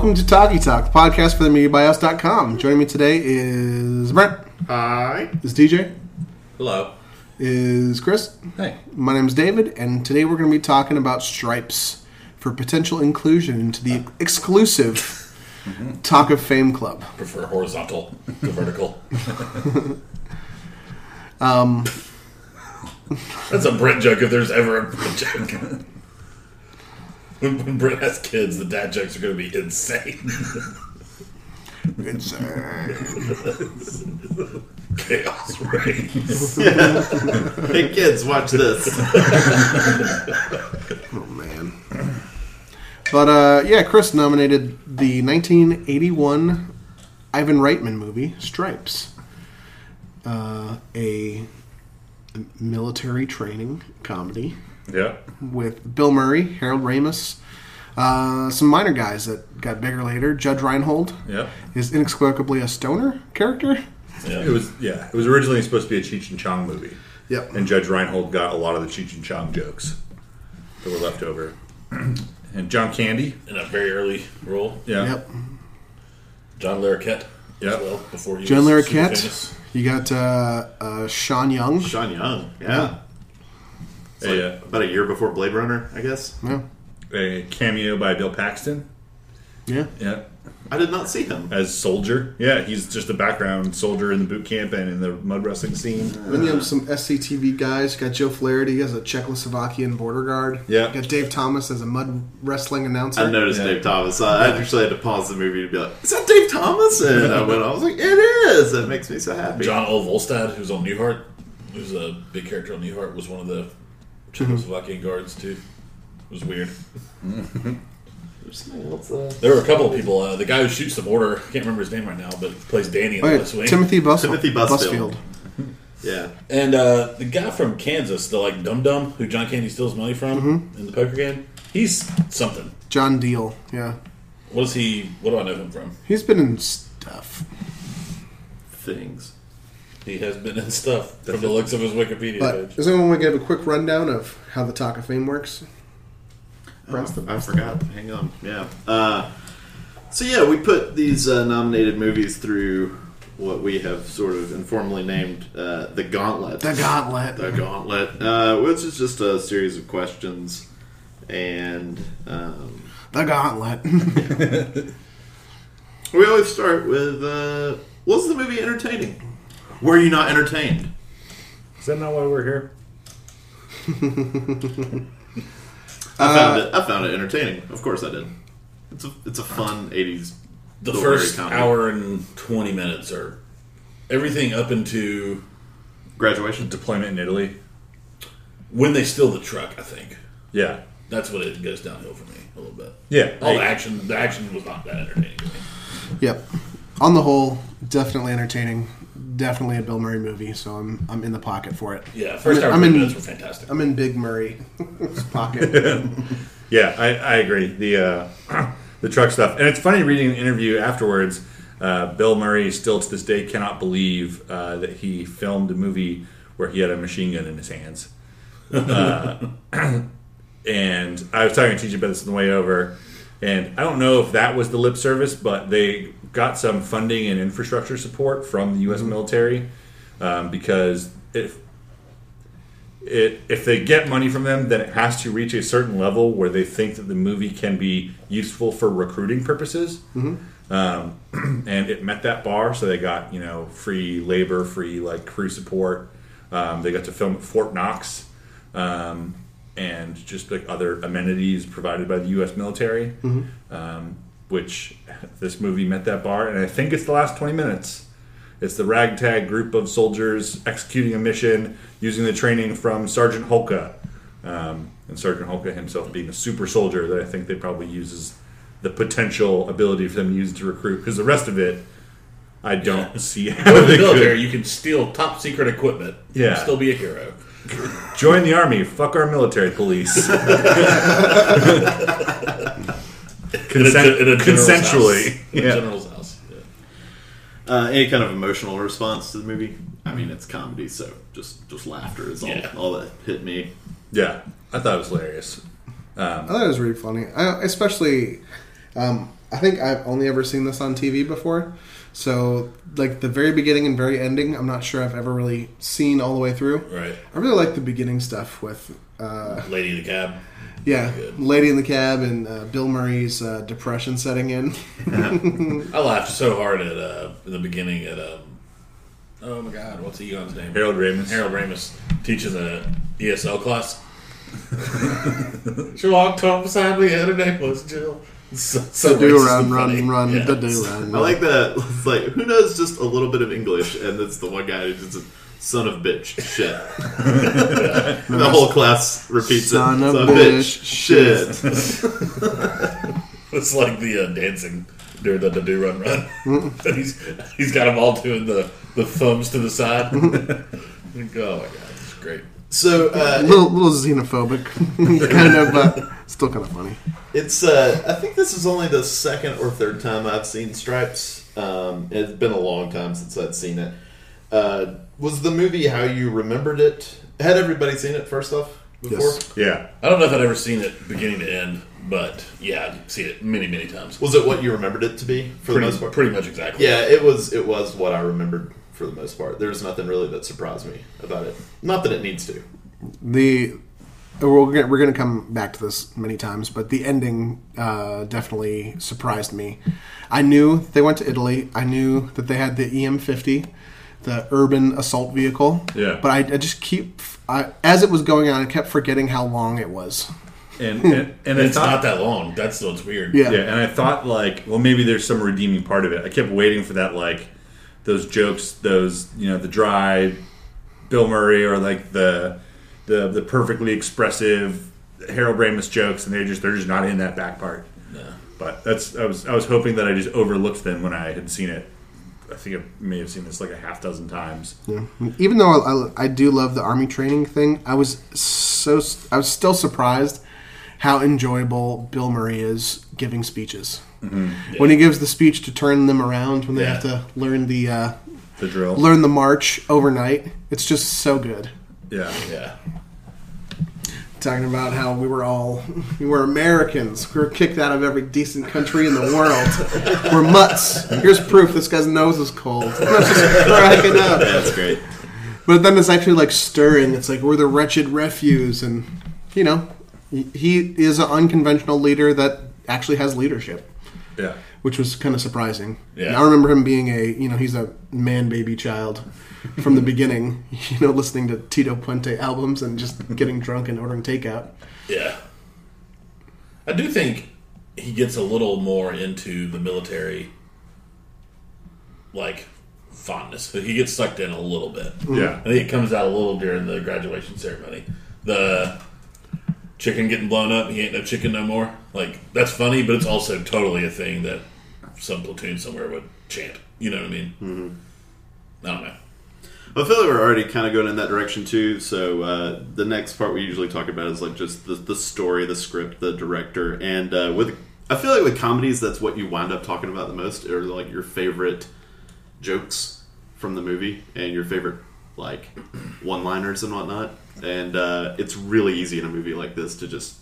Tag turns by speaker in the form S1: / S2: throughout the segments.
S1: Welcome to Talkie Talk, the podcast for the MediaByUs.com. Joining me today is Brent,
S2: Hi.
S1: is DJ,
S3: Hello.
S1: is Chris.
S3: Hey.
S1: My name is David, and today we're going to be talking about stripes for potential inclusion into the exclusive Talk of Fame Club.
S3: Prefer horizontal to vertical.
S1: Um,
S3: That's a Brent joke if there's ever a Brent joke. when, when Brent has kids, the dad jokes are going to be insane.
S1: it's, uh,
S3: Chaos reigns.
S2: Hey kids, watch this.
S1: oh man. But uh, yeah, Chris nominated the 1981 Ivan Reitman movie Stripes, uh, a military training comedy
S3: Yeah.
S1: with Bill Murray, Harold Ramis, uh, some minor guys that got bigger later. Judge Reinhold
S4: Yeah.
S1: is inexplicably a stoner character.
S3: Yeah.
S4: It was yeah. It was originally supposed to be a Cheech and Chong movie,
S1: Yep.
S4: and Judge Reinhold got a lot of the Cheech and Chong jokes that were left over. and John Candy,
S3: In a very early role.
S4: yeah,
S1: Yep.
S3: John Larroquette. Yeah. Well, before he
S1: John
S3: was
S1: Larroquette.
S3: famous.
S1: You got uh, uh, Sean Young.
S2: Sean Young. Yeah. It's like
S4: Yeah.
S2: About a year before Blade Runner, I guess.
S1: Yeah.
S4: a cameo by Bill Paxton,
S1: Yeah.
S4: yeah,
S2: I did not see him.
S4: as soldier. Yeah, he's just a background soldier in the boot camp and in the mud wrestling scene.
S1: Then you have some SCTV guys. You got Joe Flaherty as a Czechoslovakian border guard.
S4: Yeah.
S1: You got Dave Thomas as a mud wrestling announcer.
S2: I noticed
S4: Yeah.
S2: Dave Thomas. I actually had to pause the movie to be like, "Is that Dave Thomas?" And I went, "I was like, it is." It makes me so happy.
S3: John O. Voldstad, who's on Newhart, who's a big character on Newhart, was one of the Czechoslovakian guards, too. It was weird.
S2: What's uh,
S3: There were a couple of people. Uh, the guy who shoots the border, I can't remember his name right now, but plays Danny in
S1: Oh,
S3: the
S1: yeah,
S3: West Wing.
S1: Timothy Bus-
S2: Timothy Busfield. Yeah.
S3: And uh, the guy from Kansas, the like Dum Dum, who John Candy steals money from in the poker game, he's something.
S1: John Diehl. Yeah.
S3: What is he? What do I know him from?
S1: He's been in stuff.
S2: Things.
S3: He has been in stuff from the looks of his Wikipedia
S1: But
S3: page.
S1: does anyone want to give a quick rundown of how the Talk of Fame works?
S2: Oh, I forgot. Hang on. Yeah. Uh, so yeah, we put these uh, nominated movies through what we have sort of informally named uh, the Gauntlet.
S1: The Gauntlet.
S2: The Gauntlet, uh, which is just a series of questions, and um,
S1: The Gauntlet.
S2: we always start with uh, was the movie entertaining? Were you not entertained?
S4: Is that not why we're here?
S2: I found uh, it. I found it entertaining. Of course, I did. It's a it's a fun '80s.
S3: The
S2: Bill
S3: first
S2: Murray comedy.
S3: hour and twenty minutes are everything up into
S2: graduation.
S4: Deployment in Italy.
S3: when they steal the truck. I think
S4: Yeah,
S3: that's what it goes downhill for me a little bit.
S4: yeah.
S3: All the action, the action was not that entertaining to me.
S1: yep. On the whole, definitely entertaining. Definitely a Bill Murray movie, so I'm I'm in the pocket for it.
S3: Yeah, first hour
S1: I'm
S3: twenty
S1: in-
S3: minutes were fantastic.
S1: I'm in Big Murray's pocket.
S4: Yeah, I, I agree. The uh, the truck stuff, and it's funny reading an interview afterwards. Uh, Bill Murray still to this day cannot believe uh, that he filmed a movie where he had a machine gun in his hands. Uh, and I was talking to DJ about this on the way over, and I don't know if that was the lip service, but they got some funding and infrastructure support from the U.S. military um, because if it if they get money from them, then it has to reach a certain level where they think that the movie can be useful for recruiting purposes. Um, and it met that bar, so they got you know free labor, free like crew support. Um, they got to film at Fort Knox, um, and just like other amenities provided by the U.S. military. Um, which this movie met that bar, and I think it's the last twenty minutes. It's the ragtag group of soldiers executing a mission using the training from Sergeant Hulka. Um, and Sergeant Hulka himself being a super soldier that I think they probably uses the potential ability for them to use to recruit. Because the rest of it, I don't see how
S3: in the
S4: they
S3: military,
S4: could
S3: you can steal top secret equipment.
S4: Yeah.
S3: and still be a hero.
S4: join the army. Fuck our military police. Consent-
S3: in a, in a
S4: consensually.
S3: house. In a
S4: Yeah.
S3: general's house. Yeah.
S2: Uh, any kind of emotional response to the movie? I mean, it's comedy, so just just laughter is all,
S3: Yeah.
S2: all that hit me.
S4: Yeah, I thought it was hilarious.
S1: I thought it was really funny, I, especially Um, I think I've only ever seen this on TV before. So, like the very beginning and very ending, I'm not sure I've ever really seen all the way through.
S3: Right.
S1: I really like the beginning stuff with, uh,
S3: Lady in the Cab.
S1: Yeah,
S3: Good.
S1: Lady in the Cab and uh, Bill Murray's uh, depression setting in.
S3: I laughed so hard at uh, the beginning at um, oh my god, what's Egon's name?
S4: Harold Ramis.
S3: Harold Ramis teaches a ESL class. she walked home beside me, and her name was Jill. So, so
S1: do
S3: racist
S1: run, run,
S3: funny.
S1: run,
S3: Yeah.
S1: da do run.
S2: I like that. It's like who knows just a little bit of English, and it's the one guy who's just a son of bitch shit. the whole class repeats
S1: Son
S2: it.
S1: of
S2: Son
S1: bitch,
S2: shit.
S3: It's like the uh, dancing during the, the do run run. and he's he's got them all doing the, the thumbs to the side. Like, oh my god, it's great.
S2: So
S1: a
S2: uh,
S1: little, little xenophobic, kind of, but still kind of funny.
S2: It's. Uh, I think this is only the second or third time I've seen Stripes. Um, it's been a long time since I'd seen it. Uh, was the movie how you remembered it? Had everybody seen it first off before?
S1: Yes.
S4: Yeah.
S3: I don't know if I'd ever seen it beginning to end, but yeah, I've seen it many, many times.
S2: Was it what you remembered it to be for
S3: pretty,
S2: the most part?
S3: pretty much exactly.
S2: Yeah, it was. It was what I remembered for the most part. There's nothing really that surprised me about it. Not that it needs to.
S1: The we're gonna, we're going to come back to this many times, but the ending uh, definitely surprised me. I knew they went to Italy. I knew that they had the EM50, the urban assault vehicle.
S4: Yeah.
S1: But I, I just keep, I, as it was going on, I kept forgetting how long it was.
S4: And hmm. and, and
S3: It's
S4: thought,
S3: not that long. That's what's weird.
S1: Yeah.
S4: Yeah, and I thought like, well, maybe there's some redeeming part of it. I kept waiting for that, like those jokes, those you know, the dry Bill Murray or like the the the perfectly expressive Harold Ramis jokes, and they just they're just not in that back part.
S3: No.
S4: But that's I was I was hoping that I just overlooked them when I had seen it. I think I may have seen this like a half dozen times.
S1: Yeah. Even though I, I do love the army training thing, I was so I was still surprised how enjoyable Bill Murray is giving speeches. When he gives the speech to turn them around when they
S3: Yeah.
S1: have to learn the uh,
S4: The drill.
S1: learn the march overnight, it's just so good.
S4: Yeah.
S3: Yeah.
S1: Talking about how we were all we were Americans. We were kicked out of every decent country in the world. we're mutts. Here's proof this guy's nose is cold. I'm just cracking up.
S2: That's great.
S1: But then it's actually like stirring. It's like we're the wretched refuse, and you know, he- he is an unconventional leader that actually has leadership,
S4: Yeah.
S1: which was kind of surprising.
S3: Yeah.
S1: And I remember him being a you know he's a man baby child from the beginning. You know, listening to Tito Puente albums and just getting drunk and ordering takeout.
S3: Yeah. I do think he gets a little more into the military, like, fondness. He gets sucked in a little bit.
S4: Yeah.
S3: I think it comes out a little during the graduation ceremony. The chicken getting blown up, he ain't no chicken no more. Like, that's funny, but it's also totally a thing that some platoon somewhere would chant. You know what I mean? Mm-hmm. I don't know.
S2: I feel like we're already kind of going in that direction too. So uh, the next part we usually talk about is like just the, the story, the script, the director, and uh, with I feel like with comedies, that's what you wind up talking about the most, or like your favorite jokes from the movie and your favorite like one-liners and whatnot. And uh, it's really easy in a movie like this to just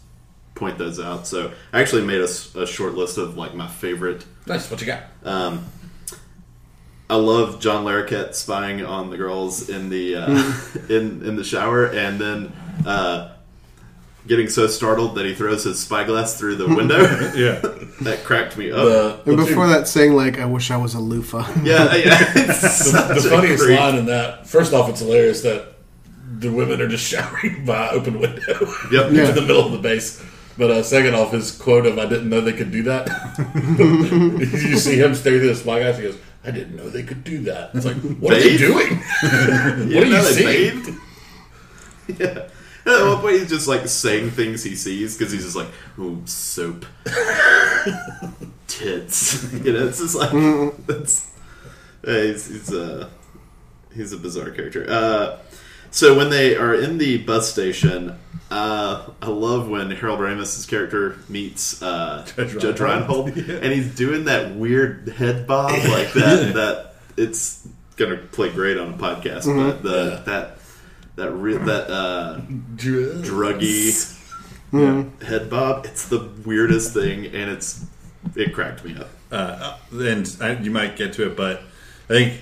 S2: point those out. So I actually made a, a short list of like my favorite
S3: Nice. What you got?
S2: um, I love John Larroquette spying on the girls in the uh, in in the shower, and then uh, getting so startled that he throws his spyglass through the window.
S4: Yeah.
S2: that cracked me up.
S3: The,
S1: And
S3: the
S1: before that, saying like, "I wish I was a loofah."
S2: yeah, yeah.
S3: The, the funniest
S2: creep.
S3: line in that. First off, it's hilarious that the women are just showering by open window
S2: Yep.
S1: Yeah.
S3: the middle of the base. But uh, second off, his quote of "I didn't know they could do that." you see him stare through the spyglass. He goes, "I didn't know they could do that." It's like, what are you doing? What are you seeing?
S2: Yeah. At one point, he's just like saying things he sees because he's just like, "Oh, soap, tits." You know, it's just like that's. uh, he's he's a he's a bizarre character. Uh, so when they are in the bus station, uh, I love when Harold Ramis' character meets uh,
S4: Judge
S2: Judge,
S4: Reinhold.
S2: Reinhold, and he's doing that weird head bob like that. that it's gonna play great on a podcast, but the
S3: Yeah.
S2: that that re- that uh, druggy
S4: Yeah.
S2: head bob. It's the weirdest thing, and it's it cracked me up.
S4: uh, and I, you might get to it, but I think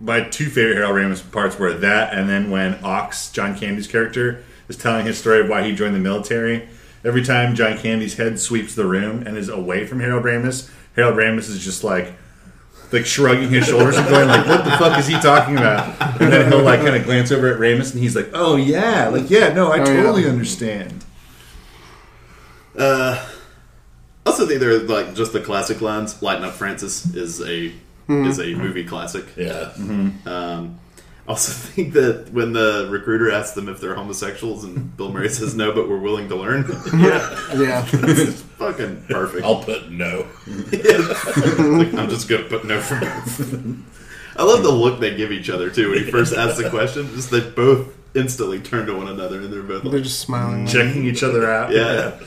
S4: my two favorite Harold Ramis parts were that, and then when Ox, John Candy's character, is telling his story of why he joined the military. Every time John Candy's head sweeps the room and is away from Harold Ramis, Harold Ramis is just like, like shrugging his shoulders and going like, "What the fuck is he talking about?" And then he'll like kind of glance over at Ramis, and he's like, "Oh yeah, like yeah, no, I
S1: Oh, yeah.
S4: totally understand."
S2: Uh, also think they're like just the classic lines. "Lighten Up, Francis" is a is a movie classic.
S3: Yeah.
S2: Um, I also think that when the recruiter asks them if they're homosexuals and Bill Murray says no, but we're willing to learn, yeah,
S1: Yeah.
S2: it's fucking perfect.
S3: I'll put no.
S2: Like, I'm just gonna put no for no. I love the look they give each other too when he first asks the question. Just they both instantly turn to one another and they're both
S1: They're
S2: like,
S1: just smiling.
S4: Checking each other out.
S2: yeah,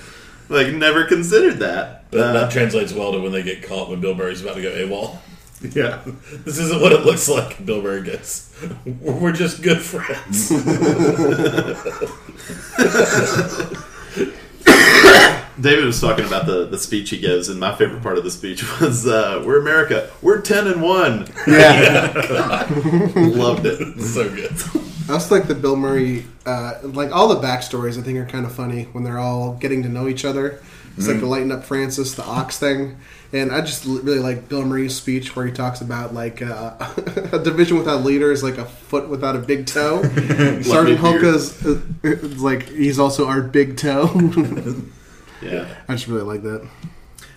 S2: like never considered that.
S3: But
S2: Uh,
S3: that translates well to when they get caught when Bill Murray's about to go AWOL.
S4: yeah.
S3: This isn't what it looks like. Bill Murray gets. We're just good friends.
S2: David was talking about the, the speech he gives, and my favorite part of the speech was, uh, "We're America. We're ten and one."
S1: Yeah.
S2: Loved it.
S3: so good.
S1: I also like the Bill Murray, uh, like all the backstories. I think are kind of funny when they're all getting to know each other. It's like the lighten up Francis, the ox thing, and I just really like Bill Murray's speech where he talks about like uh, a division without leader is like a foot without a big toe. Sergeant Hulka's uh, is like he's also our big toe.
S2: Yeah.
S1: I just really like that.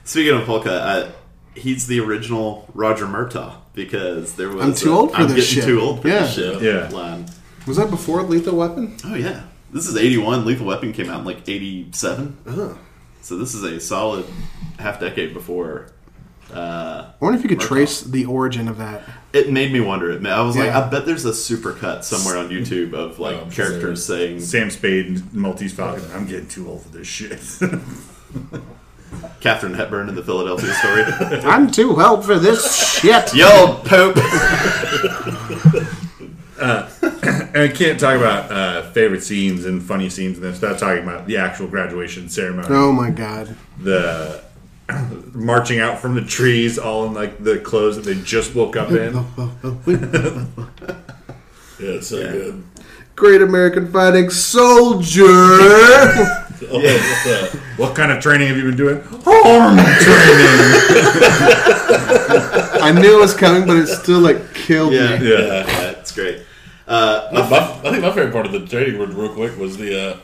S2: Speaking of Polka, uh, he's the original Roger Murtaugh because there was.
S1: I'm too
S2: a-
S1: old for
S2: I'm
S1: this
S2: getting
S1: shit."
S2: Too old for
S1: Yeah.
S2: this shit.
S4: Yeah.
S2: Line.
S1: Was that before Lethal Weapon?
S2: Oh yeah, this is '81. Lethal Weapon came out in like '87,
S1: Oh.
S2: So this is a solid half decade before. Uh,
S1: I wonder if you could
S2: Murtaugh.
S1: trace the origin of that.
S2: it made me wonder. It I was like, I bet there's a supercut somewhere on YouTube of like
S3: Oh,
S2: characters saying
S4: Sam Spade and Maltese Falcon. I'm getting too old for this shit.
S2: Katharine Hepburn in the Philadelphia story.
S1: I'm too old for this shit.
S2: Yo, Pope.
S4: and I can't talk about uh, favorite scenes and funny scenes in this without talking about the actual graduation ceremony.
S1: Oh my god.
S4: The marching out from the trees, all in like the clothes that they just woke up in.
S3: Yeah, it's so good.
S1: Great American fighting soldier.
S3: Oh, uh,
S4: What kind of training have you been doing? Arm training.
S1: I knew it was coming, but it still like killed
S2: Yeah,
S1: me.
S2: yeah,
S4: Yeah.
S2: yeah, it's great. Uh,
S3: my, my, I think my favorite part of the training word, real quick, was the uh,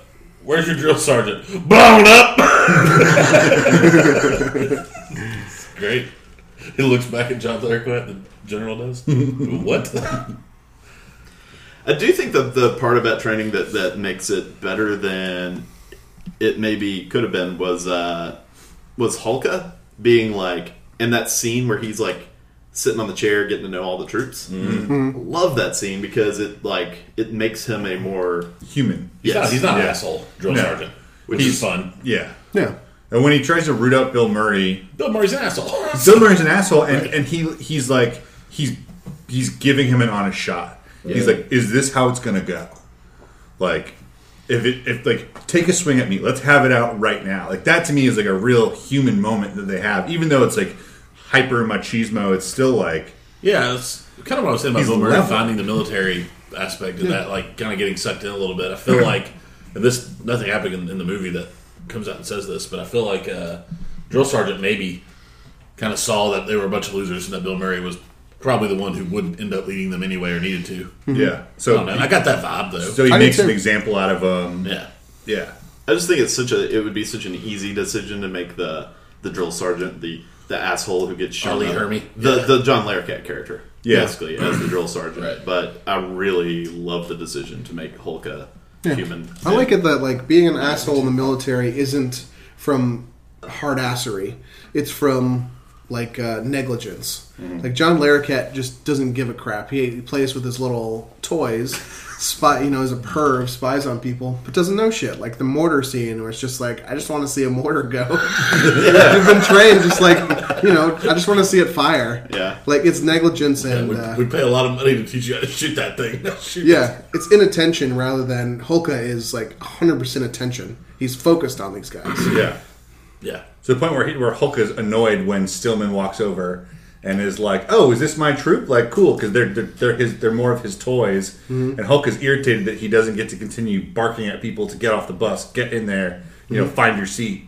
S3: "Where's your drill sergeant? Blown up." Great. He looks back at John Larroquette, the general does. what?
S2: I do think that the part about training that, that makes it better than it maybe could have been was uh, was Hulka being like in that scene where he's like sitting on the chair getting to know all the troops.
S1: Mm-hmm.
S2: Love that scene because it like it makes him a more
S4: Human.
S3: He's not, he's not an asshole, drill
S4: No.
S3: sergeant, which
S4: He's-
S3: is fun.
S4: Yeah.
S1: Yeah.
S4: And when he tries to root out Bill Murray,
S3: Bill Murray's an asshole.
S4: Bill Murray's an asshole, and, and he he's like he's he's giving him an honest shot. He's like, "Is this how it's gonna go?" Like, if it if like take a swing at me, let's have it out right now. Like that to me is like a real human moment that they have, even though it's like hyper machismo. It's still like
S3: Yeah, it's kind of what I was saying about Bill Murray finding the military aspect of that, like kind of getting sucked in a little bit. I feel like and this nothing happened in, in the movie that comes out and says this, but I feel like uh, drill sergeant maybe kind of saw that they were a bunch of losers and that Bill Murray was probably the one who wouldn't end up leading them anyway or needed to.
S4: yeah. So
S3: don't know. I got that vibe though.
S4: so he
S1: I
S4: makes an example out of um
S3: yeah,
S4: yeah
S2: I just think it's such a it would be such an easy decision to make the the drill sergeant the the asshole who gets shown
S3: Arlie. Hermy?
S2: the
S3: Yeah.
S2: the John Larroquette character
S4: Yeah.
S2: basically as the drill sergeant
S3: Right.
S2: but I really love the decision to make Hulka
S1: Yeah.
S2: human
S1: I like it that like being an asshole in the military isn't from hard assery. It's from like uh, negligence. Like John Larroquette just doesn't give a crap. He, he plays with his little toys, spy. You know, is a perv, spies on people, but doesn't know shit. Like the mortar scene, where it's just like, I just want to see a mortar go. You've been trained, just like you know, I just want to see it fire.
S2: Yeah.
S1: like it's negligence
S3: Yeah,
S1: and
S3: we,
S1: uh,
S3: we pay a lot of money to teach you how to shoot that thing. Shoot
S1: yeah, it's inattention rather than Hulka is like 100% attention. He's focused on these guys.
S4: yeah.
S3: Yeah.
S4: To the point where he, where Hulk is annoyed when Stillman walks over and is like, "Oh, is this my troop? Like, cool, because they're, they're they're his they're more of his toys." And Hulk is irritated that he doesn't get to continue barking at people to get off the bus, get in there, you know, find your seat.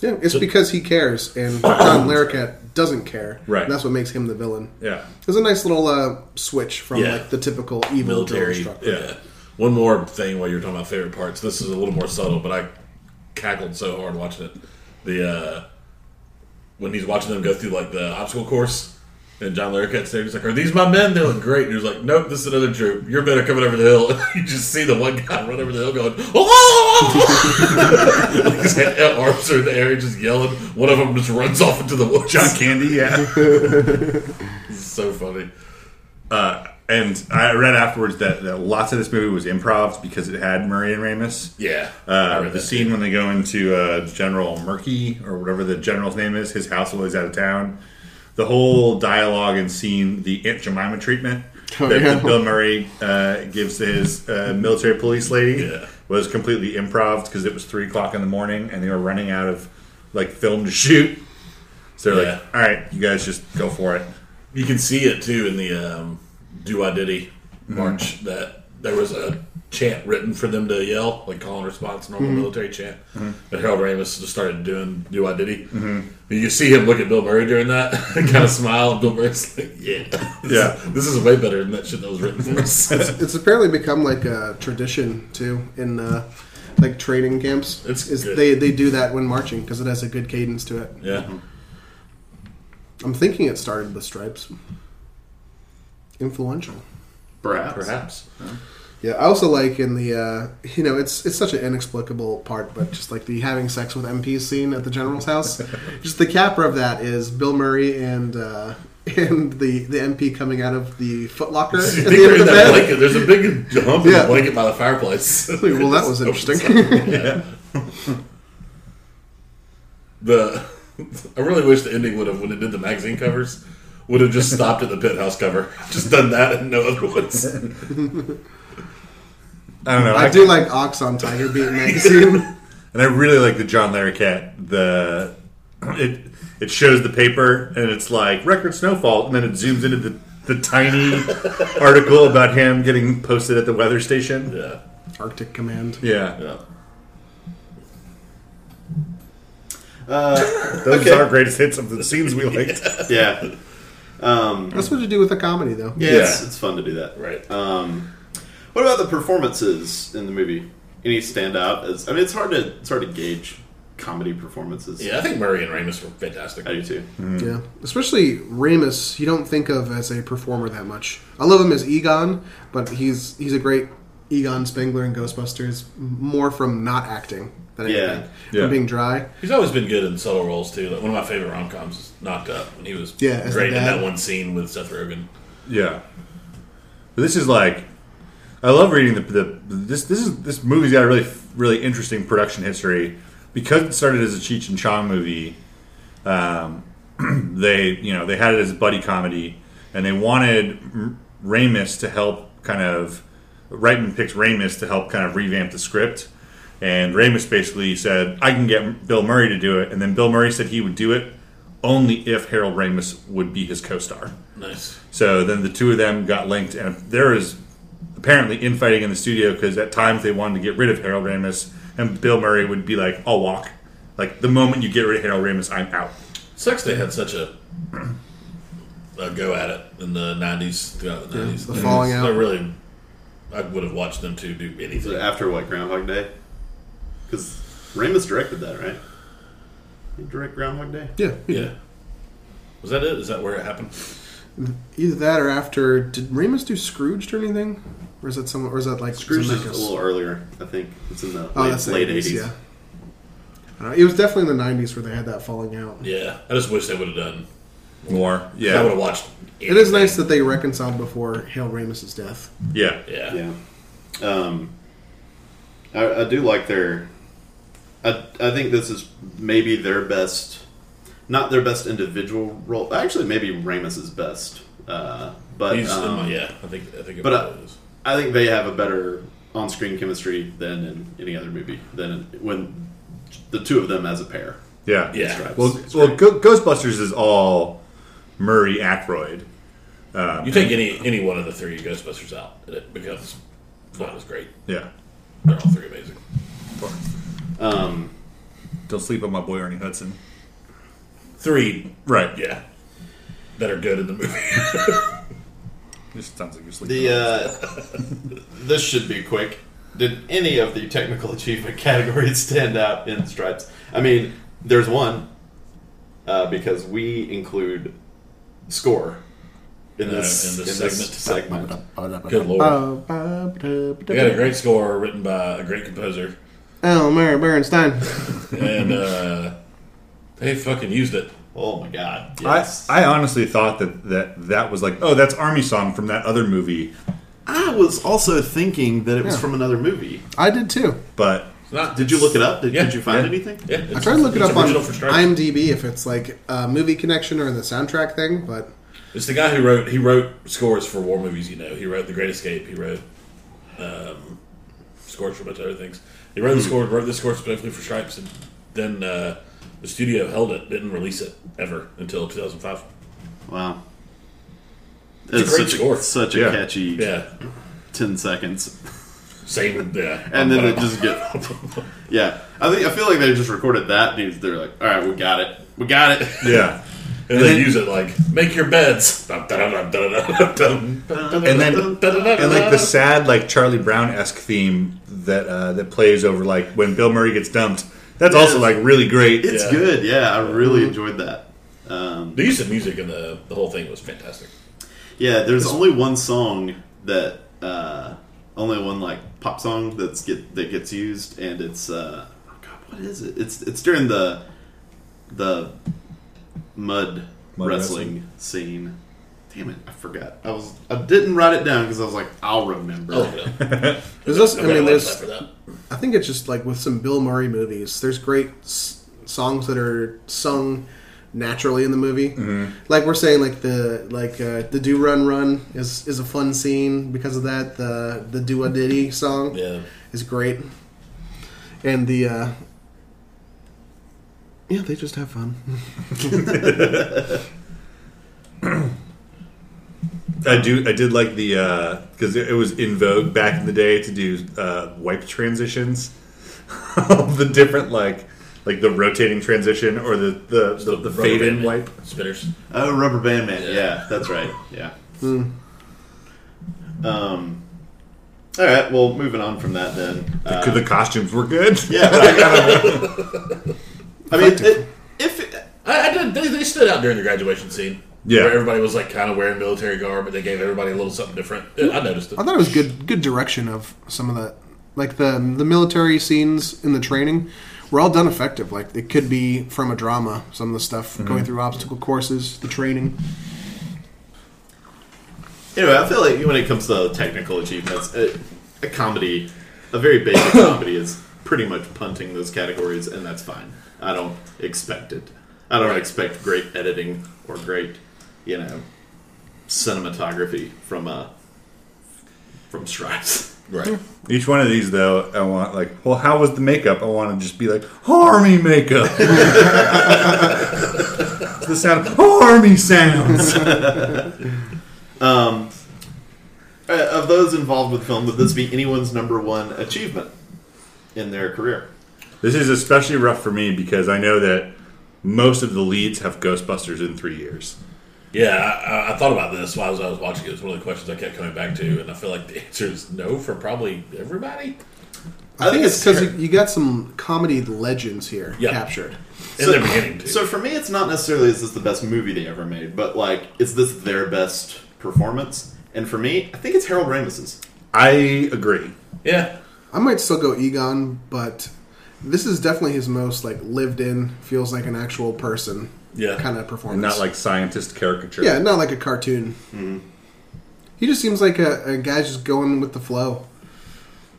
S1: Yeah, it's because he cares, and John Larroquette doesn't care.
S4: Right.
S1: And that's what makes him the villain.
S4: Yeah,
S1: There's a nice little uh, switch from
S3: Yeah.
S1: like the typical evil
S3: military.
S1: villain structure.
S3: Yeah. One more thing while you're talking about favorite parts. This is a little more subtle, but I cackled so hard watching it. The uh, when he's watching them go through like the obstacle course, and John Larroquette's there. He's like, "Are these my men? They look great." And he's like, "Nope, this is another troop. Your men are coming over the hill." And you just see the one guy run over the hill going, "Oh!" like his head- arms are in the air, just yelling. One of them just runs off into the woods.
S4: John Candy. Yeah.
S3: So funny.
S4: uh, and I read afterwards that, that lots of this movie was improv because it had Murray and Ramis.
S3: Yeah,
S4: Uh, the
S3: that
S4: scene when they go into uh, General Murky or whatever the general's name is, his house while he's out of town. The whole dialogue and scene, the Aunt Jemima treatment
S1: Oh,
S4: that,
S1: yeah.
S4: that Bill Murray uh, gives his uh, military police lady
S3: Yeah.
S4: was completely improv because it was three o'clock in the morning and they were running out of like film to shoot. So they're
S3: Yeah.
S4: like, "All right, you guys just go for it."
S3: You can see it too in the um, Do Wah Diddy march mm-hmm. that there was a chant written for them to yell, like call and response, normal mm-hmm. military chant. Mm-hmm. But Harold Ramis just started doing Do Wah Diddy. You can see him look at Bill Murray during that and kind of smile. And Bill Murray's like, "Yeah, this
S4: Yeah.
S3: is, this is way better than that shit that was written for us."
S1: It's apparently become like a tradition too in uh, like training camps.
S3: It's
S1: is
S3: good.
S1: they they do that when marching because it has a good cadence to it.
S3: yeah,
S1: I'm thinking it started with Stripes. Influential.
S2: Perhaps.
S3: perhaps.
S1: Yeah, I also like in the uh, you know it's it's such an inexplicable part, but just like the having sex with MPs scene at the general's house, just the capper of that is Bill Murray and uh, and the the MP coming out of the footlocker at the end of the bed.
S3: blanket. There's a big hump in
S1: Yeah.
S3: the blanket by the fireplace.
S1: Well, that was
S3: Opens
S1: interesting.
S3: up. Yeah. the I really wish the ending would have when it did the magazine covers would have just stopped at the pit house cover. Just done that and no other ones.
S4: I don't know.
S1: I do like Ox on Tiger Beat magazine.
S4: And I really like the John Larroquette. The it it shows the paper and it's like record snowfall, and then it zooms into the the tiny article about him getting posted at the weather station.
S3: Yeah.
S1: Arctic Command.
S4: Yeah,
S3: Yeah.
S2: Uh,
S4: those
S2: Okay.
S4: are our greatest hits of the scenes we liked.
S2: yeah. Um,
S1: That's what you do with a comedy, though.
S2: yeah, It's,
S4: Yeah.
S2: it's fun to do that.
S3: Right.
S2: Um, what about the performances in the movie? Any stand out? As I mean, it's hard to it's hard to gauge comedy performances.
S3: Yeah, I think Murray and Ramis were fantastic.
S2: I do too.
S1: Yeah, especially Ramis, you don't think of as a performer that much. I love him as Egon, but he's he's a great Egon Spengler in Ghostbusters, more from not acting than
S2: Yeah.
S1: anything,
S4: Yeah.
S1: from being dry.
S3: He's always been good in subtle roles too. Like one of my favorite rom coms is Knocked Up, and he was
S1: Yeah, as the
S3: great in
S1: dad.
S3: that one scene with Seth Rogen.
S4: Yeah, but this is like I love reading the, the this this is this movie's got a really really interesting production history because it started as a Cheech and Chong movie. Um, they you know they had it as a buddy comedy, and they wanted M- Ramis to help kind of Reitman picked Ramis to help kind of revamp the script. And Ramis basically said, "I can get Bill Murray to do it," and then Bill Murray said he would do it only if Harold Ramis would be his co-star.
S3: Nice.
S4: So then the two of them got linked, and there was apparently infighting in the studio because at times they wanted to get rid of Harold Ramis, and Bill Murray would be like, "I'll walk." Like the moment you get rid of Harold Ramis, I'm out.
S3: Sucks they had such a, a go at it in the nineties, throughout the nineties.
S1: the falling out.
S3: I really, I would have watched them two do
S2: So
S3: anything.
S2: after what Groundhog Day? Because Ramis directed that, right? He direct Groundhog Day.
S1: Yeah,
S3: Yeah. Was that it? Is that where it happened?
S1: Either that or after. Did Ramis do Scrooged or anything? Or is that someone? Or is that like
S2: Scrooge is a little earlier. I think it's in the
S1: Oh,
S2: late,
S1: that's the
S2: late
S1: 80s,
S2: 80s.
S1: Yeah. Uh, it was definitely in the '90s where they had that falling out.
S3: Yeah. I just wish they would have done.
S4: More, Yeah,
S3: I would have watched.
S1: It is nice that they reconciled before Hale Ramis's death.
S4: yeah,
S3: Yeah.
S2: Yeah. Um, I, I do like their. I, I think this is maybe their best, not their best individual role. Actually, maybe Ramis's best. Uh, but
S3: He's in
S2: um,
S3: my, yeah. I think. I think. It
S2: but,
S3: probably.
S2: I think they have a better on-screen chemistry than in any other movie. Than in, when the two of them as a pair.
S4: Yeah,
S3: Yeah.
S4: Well, well, Ghostbusters is all Murray Aykroyd.
S3: You take any any one of the three Ghostbusters out, and it becomes not as great.
S4: Yeah.
S3: They're all three amazing.
S2: Um,
S4: Don't sleep on my boy Ernie Hudson.
S3: Three,
S4: Right.
S3: yeah, that are good in the movie.
S4: This sounds like you're sleeping.
S2: the uh, this should be quick. Did any of the technical achievement categories stand out in Stripes? I mean, there's one uh, because we include score in this,
S3: in this
S2: segment.
S3: Good lord. We got a great score written by a great composer,
S1: Elmer Bernstein.
S3: and uh, they fucking used it.
S2: Oh my god!
S4: I,
S2: Yes,
S4: I honestly thought that, that that was like, oh, that's Army Song from that other movie.
S2: I was also thinking that it was
S1: Yeah.
S2: from another movie.
S1: I did too.
S4: But
S3: It's not,
S2: Did you look it up? Did,
S3: Yeah.
S2: did you find
S4: Yeah.
S2: anything?
S3: Yeah,
S1: I tried to look it up on
S3: original for Stripes.
S1: IMDb if it's like a movie connection or the soundtrack thing, but
S3: It's the guy who wrote he wrote scores for war movies. You know, he wrote The Great Escape. He wrote um, scores for a bunch of other things. He wrote the score, wrote the score specifically for Stripes, and then uh, the studio held it, didn't release it ever until 2005.
S2: Wow.
S3: It's a great
S2: such
S3: score.
S2: A, such a
S4: Yeah.
S2: catchy
S3: Yeah,
S2: ten seconds,
S3: same. Yeah,
S2: and then it just get. Yeah, I think I feel like they just recorded that. And they're like, "All right, we got it, we got it."
S4: yeah.
S3: and they use it like make your beds.
S4: And then and like the sad like Charlie Brown esque theme that uh, that plays over like when Bill Murray gets dumped. That's also like really great.
S2: It's
S3: Yeah.
S2: good. Yeah, I really enjoyed that. Um,
S3: the use of music in the the whole thing was fantastic.
S2: yeah, there's only one song that uh, only one like pop song that's get that gets used, and it's uh, oh god, what is it? It's it's during the the mud,
S4: Mud
S2: wrestling, scene. Damn it, I forgot. I was I didn't write it down because I was like, I'll remember.
S3: Oh, yeah.
S1: there's also, I
S3: I've got a
S1: mean, there's. I think it's just like with some Bill Murray movies, there's great s- songs that are sung naturally in the movie.
S3: Mm-hmm.
S1: Like we're saying, like the like uh, the Do Run Run is is a fun scene because of that. The the Do Wah Diddy song
S3: Yeah.
S1: is great, and the uh, yeah, they just have fun.
S4: I do. I did like the because it, it was in vogue back in the day to do uh, wipe transitions, of the different like like the rotating transition or the the, the, the
S3: rubber
S4: fade in
S3: band
S4: wipe.
S3: spinners.
S2: Oh, Rubber Band Man.
S3: Yeah.
S2: Yeah, that's right. Yeah. Um. All right. Well, moving on from that, then. Uh,
S4: the costumes were good.
S2: yeah, but I gotta. I mean, it, if it,
S3: I, I did. They, they stood out during the graduation scene.
S4: Yeah.
S3: where everybody was like kind of wearing military garb, but they gave everybody a little something different. I noticed it.
S1: I thought it was good good direction of some of that, like the the military scenes in the training were all done effective. Like it could be from a drama. Some of the stuff going through obstacle courses, the training.
S2: anyway, I feel like when it comes to technical achievements, a, a comedy, a very basic comedy, is pretty much punting those categories, and that's fine. I don't expect it. I don't expect great editing or great, you know, cinematography from uh from Stripes.
S3: Right.
S4: Each one of these, though, I want like, well, how was the makeup? I want to just be like army makeup. the sound of army sounds.
S2: Um, uh, of those involved with film, would this be anyone's number one achievement in their career?
S4: This is especially rough for me because I know that most of the leads have Ghostbusters in three years.
S3: Yeah, I, I thought about this while I was, I was watching it. It's one of the questions I kept coming back to, and I feel like the answer is no for probably everybody
S1: I, think
S2: think
S1: it's
S2: it's
S1: because you, you got some comedy legends here
S3: Yeah.
S1: captured.
S3: in the beginning too.
S2: So for me, it's not necessarily is this the best movie they ever made, but like, is this their best performance? And for me, I think it's Harold Ramis's.
S4: I agree.
S3: yeah,
S1: I might still go Egon, but this is definitely his most like lived in, feels like an actual person
S3: yeah.
S1: kind of performance.
S4: And not like scientist caricature.
S1: yeah, not like a cartoon. He just seems like a, a guy just going with the flow.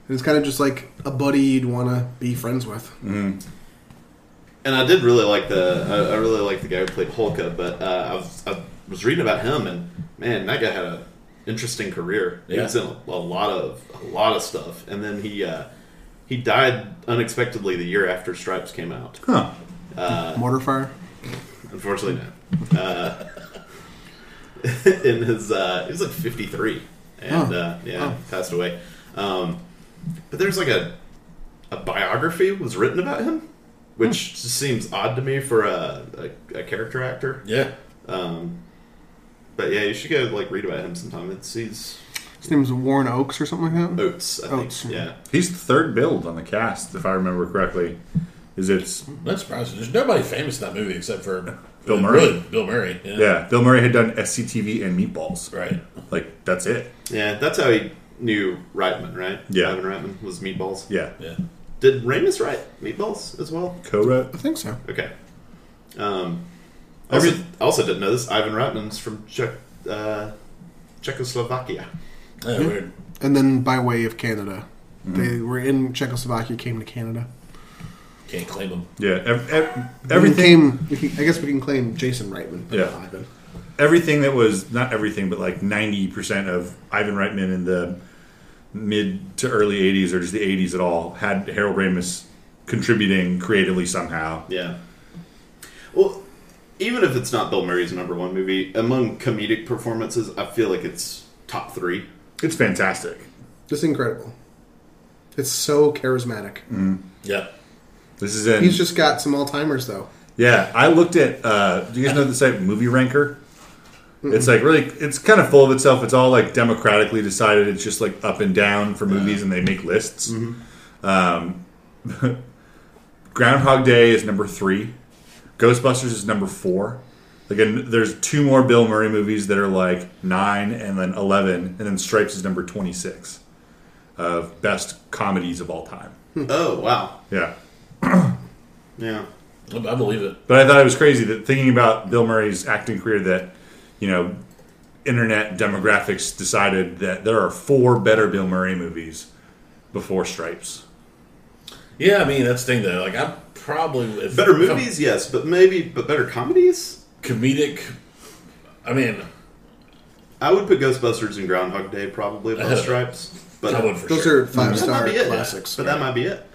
S1: And it's kind of just like a buddy you'd want to be friends with.
S2: And I did really like the I, I really like the guy who played Hulka, but uh, I was I was reading about him, and man, that guy had a interesting career. He was in a, a lot of a lot of stuff, and then he uh, he died unexpectedly the year after Stripes came out.
S4: Huh.
S1: Mortar fire.
S2: Unfortunately, no. Uh, in his, uh, he was like 53, and
S1: Oh.
S2: uh, yeah,
S1: Oh.
S2: passed away. Um, but there's like a a biography was written about him, which just seems odd to me for a, a, a character actor.
S3: Yeah.
S2: Um, but yeah, you should go like read about him sometime. It's he's
S1: His name's Warren Oaks or something like that.
S2: Oates, I think.
S1: Oates.
S2: Yeah,
S4: He's the third build on the cast, if I remember correctly. Is it's
S3: That's surprising. There's nobody famous in that movie except for
S4: Bill Murray.
S3: Really, Bill Murray. Yeah.
S4: yeah, Bill Murray had done SCTV and Meatballs.
S3: Right.
S4: Like that's it.
S2: yeah. That's how he knew Reitman, right?
S4: Yeah.
S2: Ivan Reitman was Meatballs.
S4: Yeah,
S3: Yeah.
S2: Did Ramis write Meatballs as well?
S4: co-wrote.
S1: I think so.
S2: Okay. Um, also,
S4: Every-
S2: also didn't know this. Ivan Reitman's from Czech, uh, Czechoslovakia.
S3: Yeah, weird.
S1: And then by way of Canada,
S4: Mm-hmm.
S1: they were in Czechoslovakia, came to Canada.
S3: Can't claim him.
S4: Yeah, ev- ev-
S1: We
S4: everything.
S1: Came, we can, I guess we can claim Jason Reitman. but
S4: Yeah.
S1: not Ivan.
S4: everything that was not everything, but like ninety percent of Ivan Reitman in the mid to early '80s or just the '80s at all had Harold Ramis contributing creatively somehow.
S2: Yeah. Well, even if it's not Bill Murray's number one movie, among comedic performances, I feel like it's top three.
S4: It's fantastic.
S1: It's incredible. It's so charismatic. Mm-hmm.
S3: Yeah.
S4: This is in.
S1: He's just got some all timers though.
S4: Yeah, I looked at. Uh, do you guys know the site Movie Ranker? It's like really, it's kind of full of itself. It's all like democratically decided. It's just like up and down for movies, and they make lists. Um, Groundhog Day is number three. Ghostbusters is number four. Again, there's two more Bill Murray movies that are like nine and then eleven, and then Stripes is number twenty six of best comedies of all time.
S2: Oh wow,
S4: Yeah.
S2: Yeah,
S3: I I believe it.
S4: But I thought it was crazy that thinking about Bill Murray's acting career that, you know, internet demographics decided that there are four better Bill Murray movies before Stripes.
S3: Yeah, I mean that's the thing though. Like I probably if
S2: better movies, yes, but maybe but better comedies.
S3: comedic. I mean,
S2: I would put Ghostbusters and Groundhog Day probably above
S3: Ahead of it.
S2: Stripes, but
S3: I would for
S1: Those
S3: sure.
S1: are five star
S2: might be it.
S1: classics.
S2: But that might be it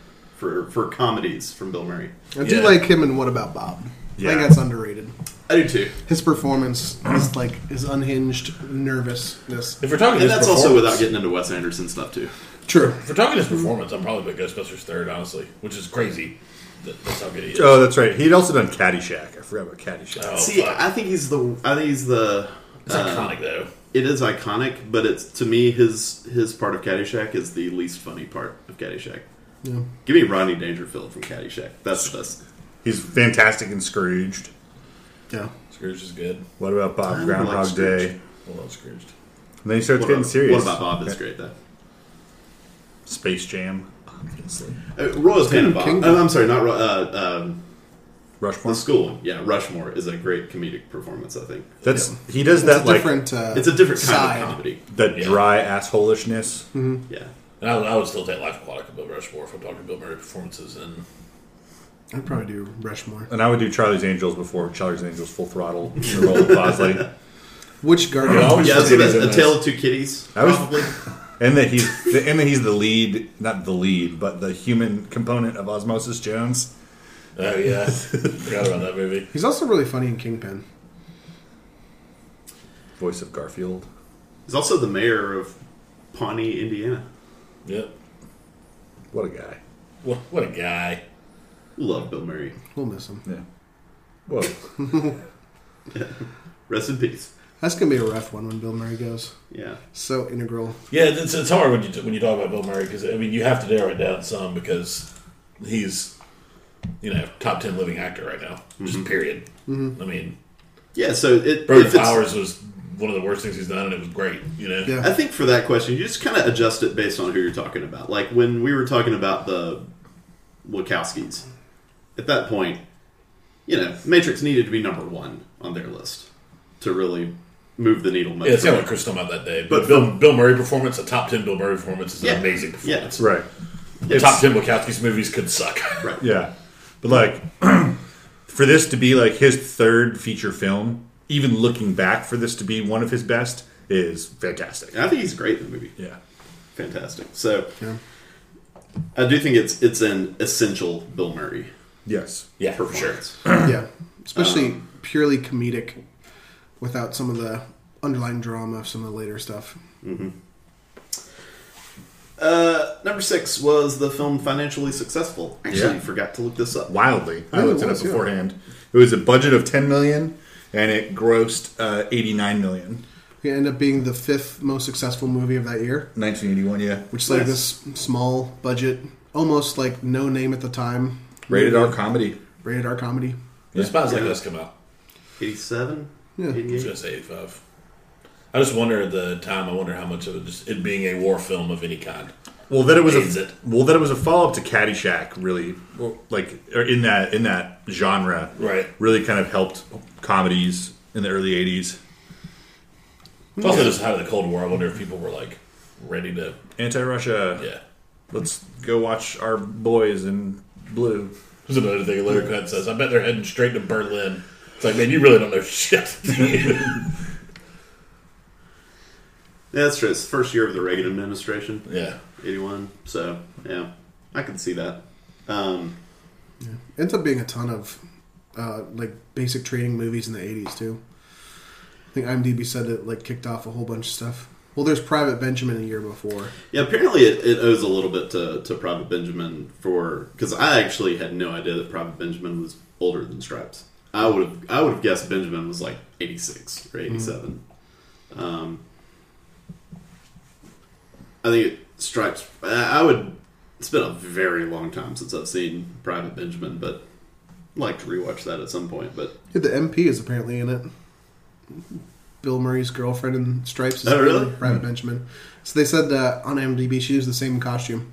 S2: for for comedies from Bill Murray.
S1: I do
S3: Yeah.
S1: like him in What About Bob. I
S4: Yeah.
S1: think that's underrated.
S2: I do too,
S1: His performance is like his unhinged nervousness.
S3: If we're talking
S2: and
S3: his
S2: that's also
S3: performance-
S2: without getting into Wes Anderson stuff too.
S1: True.
S3: If we're talking his performance, I'm probably put Ghostbusters third, honestly, which is crazy. That- That's how good he is.
S4: Oh, that's right. He'd also done Caddyshack. I forgot about Caddyshack.
S3: Oh,
S2: See,
S3: fuck.
S2: I think he's the I think he's the
S3: it's
S2: uh,
S3: iconic though.
S2: It is iconic, but it's to me his his part of Caddyshack is the least funny part of Caddyshack.
S1: Yeah.
S2: Give me Ronnie Dangerfield from Caddyshack. That's the best.
S4: He's fantastic in Scrooged.
S1: Yeah.
S3: Scrooge is good.
S4: What about
S2: I
S4: Bob
S2: don't
S4: Groundhog
S2: like Scrooge.
S4: Day?
S3: I love Scrooge.
S4: And then he starts
S2: What
S4: getting
S2: about,
S4: serious.
S2: what about Bob? Is great though.
S4: Space Jam, obviously.
S2: Uh, Royal
S1: King-
S2: Tenenbaum.
S1: Kingdom.
S2: Uh, I'm sorry, not Ro- uh, um,
S4: Rushmore.
S2: the school. one. Yeah, Rushmore is a great comedic performance. I think
S4: That's he does
S1: It's
S4: that
S1: a
S4: like
S1: different. Uh,
S2: it's a different kind
S1: side.
S2: of comedy.
S4: that
S3: Yeah.
S4: dry assholishness.
S2: Yeah,
S3: And I, would- I would still take Life Aquatic above Rushmore if I'm talking Bill Murray performances. And
S1: I'd probably do Rushmore.
S4: And I would do Charlie's Angels before Charlie's Angels Full Throttle. in the role of Bosley.
S1: Which Guardian?
S3: I always
S2: yeah. That's
S3: forget
S2: what a,
S3: in
S2: a
S3: this.
S2: Tail of Two Kitties.
S4: I was-
S2: Probably.
S4: And that he's the, and that he's the lead, not the lead, but the human component of Osmosis Jones.
S3: Oh yeah, forgot about that movie.
S1: He's also really funny in Kingpin.
S4: Voice of Garfield.
S2: He's also the mayor of Pawnee, Indiana.
S3: Yep.
S4: What a guy.
S3: What, what a guy.
S2: Love Bill Murray.
S1: We'll miss him.
S4: Yeah. Whoa.
S2: Rest in peace.
S1: That's gonna be a rough one when Bill Murray goes.
S2: Yeah.
S1: So integral.
S3: Yeah, it's, it's hard when you when you talk about Bill Murray because I mean you have to narrow it down some because he's you know top ten living actor right now. Just mm-hmm. period. Mm-hmm. I mean,
S2: Yeah. So it.
S3: Bird Powers was one of the worst things he's done, and it was great. You know.
S1: Yeah.
S2: I think for that question, you just kind of adjust it based on who you're talking about. Like when we were talking about the Wachowskis, at that point, you know, Matrix needed to be number one on their list to really move the needle much.
S3: Yeah, it's kind of
S2: further.
S3: like Crystal about that day.
S2: But
S3: But Bill, Bill Murray performance, a top ten Bill Murray performance is
S2: Yeah.
S3: an amazing performance.
S4: Yeah, right.
S3: The top ten Wachowski's movies could suck.
S2: right.
S4: Yeah. But like for this to be like his third feature film, even looking back for this to be one of his best is fantastic.
S2: I think he's great in the movie.
S4: Yeah.
S2: Fantastic. So
S1: Yeah.
S2: I do think it's it's an essential Bill Murray
S4: Yes.
S3: Yeah, for sure.
S2: performance.
S1: yeah, especially purely comedic, without some of the underlying drama of some of the later stuff.
S2: Uh, number six was the film financially successful. Actually,
S4: Yeah.
S2: forgot to look this up.
S4: Wildly. I
S1: Yeah, it
S4: looked it
S1: was,
S4: up
S1: yeah.
S4: beforehand. It was a budget of 10 million and it grossed uh, 89 million.
S1: It ended up being the fifth most successful movie of that year,
S4: 1981, yeah.
S1: which is like
S2: Nice.
S1: this small budget, almost like no name at the time,
S4: Rated R comedy.
S1: rated R comedy.
S3: When Spies Like
S2: Yeah.
S3: Us come out?
S2: 87?
S1: Yeah.
S3: I was gonna say 85. I just wonder at the time. I wonder how much of it just it being a war film of any kind.
S4: Well, that it was
S3: Aids
S4: a
S3: it.
S4: well that it was a follow up to Caddyshack, really, like in that in that genre,
S3: Right.
S4: Really kind of helped comedies in the early '80s.
S3: It's also just how the Cold War. I wonder if people were like ready to.
S4: Anti-Russia.
S3: Yeah.
S4: Let's go watch our boys in blue.
S3: There's another thing Larry Cut says. I bet they're heading straight to Berlin. It's like, man, you really don't know shit.
S2: Yeah, that's true. It's the first year of the Reagan administration,
S3: yeah.
S2: 81. So, yeah, I can see that. Um,
S1: Ends up being a ton of uh, like basic training movies in the '80s too. I think IMDb said it like kicked off a whole bunch of stuff. Well, there's Private Benjamin a year before.
S2: yeah, apparently it, it owes a little bit to, to Private Benjamin for because I actually had no idea that Private Benjamin was older than Stripes. I would have I would have guessed Benjamin was like 86 or 87. Um, I think it, Stripes. I I would. It's been a very long time since I've seen Private Benjamin, but I'd like to rewatch that at some point. But
S1: Yeah, the MP is apparently in it. Bill Murray's girlfriend in Stripes is
S2: Oh, really?
S1: apparently Private Benjamin. So they said uh, on IMDb she used the same costume.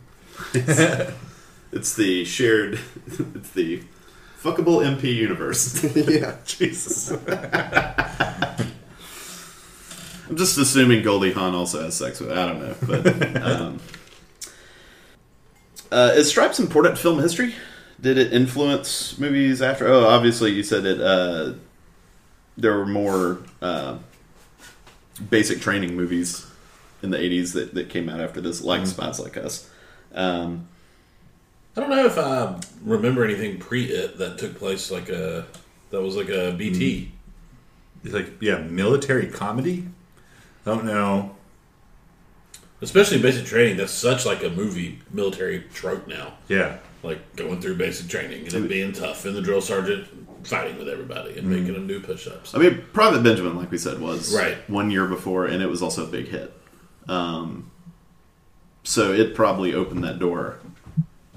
S2: it's the shared. It's the fuckable MP universe.
S1: yeah.
S2: Jesus. I'm just assuming Goldie Hawn also has sex with. I don't know, but um, uh, is Stripes important to film history? Did it influence movies after? Oh, obviously, you said it. Uh, there were more uh, basic training movies in the '80s that, that came out after this, like Spies Like Us. Um,
S3: I don't know if I remember anything pre it that took place like a that was like a BT.
S4: It's like yeah, military comedy. I don't know.
S3: Especially basic training. That's such like a movie military trope now.
S4: Yeah,
S3: Like going through basic training and it being tough, and the drill sergeant fighting with everybody and making them do push-ups.
S2: I mean, Private Benjamin, like we said, was
S3: Right.
S2: one year before, and it was also a big hit. Um, so it probably opened that door.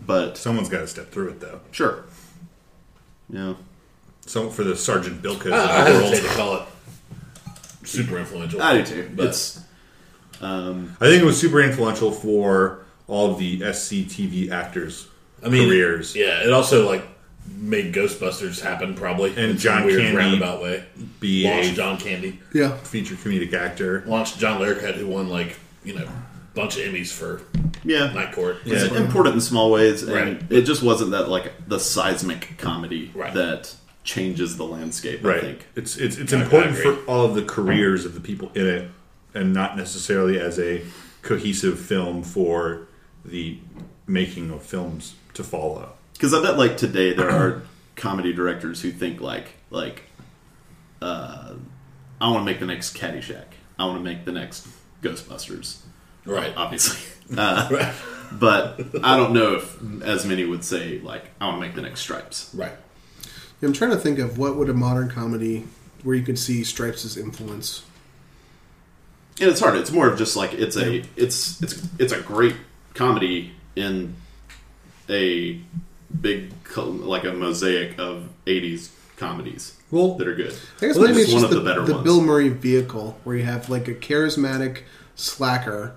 S2: But
S4: someone's got to step through it though.
S2: sure, yeah,
S4: So for the Sergeant Bilko
S3: I, I
S4: of the world.
S3: hesitate to call it super influential.
S2: I do too.
S3: But
S2: it's um,
S4: I think it was super influential for all of the SCTV actors'
S3: I mean,
S4: careers.
S3: Yeah, it also like made Ghostbusters happen probably
S4: And
S3: in some
S4: John
S3: weird
S4: Candy
S3: roundabout way.
S4: Be
S3: Launched
S4: a
S3: John Candy,
S1: Yeah.
S4: feature comedic actor.
S3: launched John Larroquette, who won like you know a bunch of Emmys for
S2: yeah,
S3: Night Court.
S2: it's important in small ways, and
S3: Right.
S2: it just wasn't that like the seismic comedy
S3: Right.
S2: that changes the landscape. I
S4: Right.
S2: think.
S4: It's it's it's
S3: I
S4: important
S3: agree.
S4: for all of the careers of the people in it, and not necessarily as a cohesive film for the making of films to follow.
S2: Because I bet like today there are comedy directors who think like like uh, I want to make the next Caddyshack. I want to make the next Ghostbusters.
S3: Right.
S2: Obviously, uh,
S3: Right.
S2: but I don't know if as many would say like I want to make the next Stripes.
S3: Right.
S1: I'm trying to think of what would a modern comedy where you could see Stripes' influence.
S2: And it's hard. It's more of just like it's a it's it's it's a great comedy in a big like a mosaic of '80s comedies
S4: Well,
S2: that are good.
S1: I guess
S2: Well,
S1: maybe
S2: it's
S1: it's
S2: one
S1: just
S2: of
S1: the,
S2: the better
S1: the
S2: ones.
S1: Bill Murray vehicle where you have like a charismatic slacker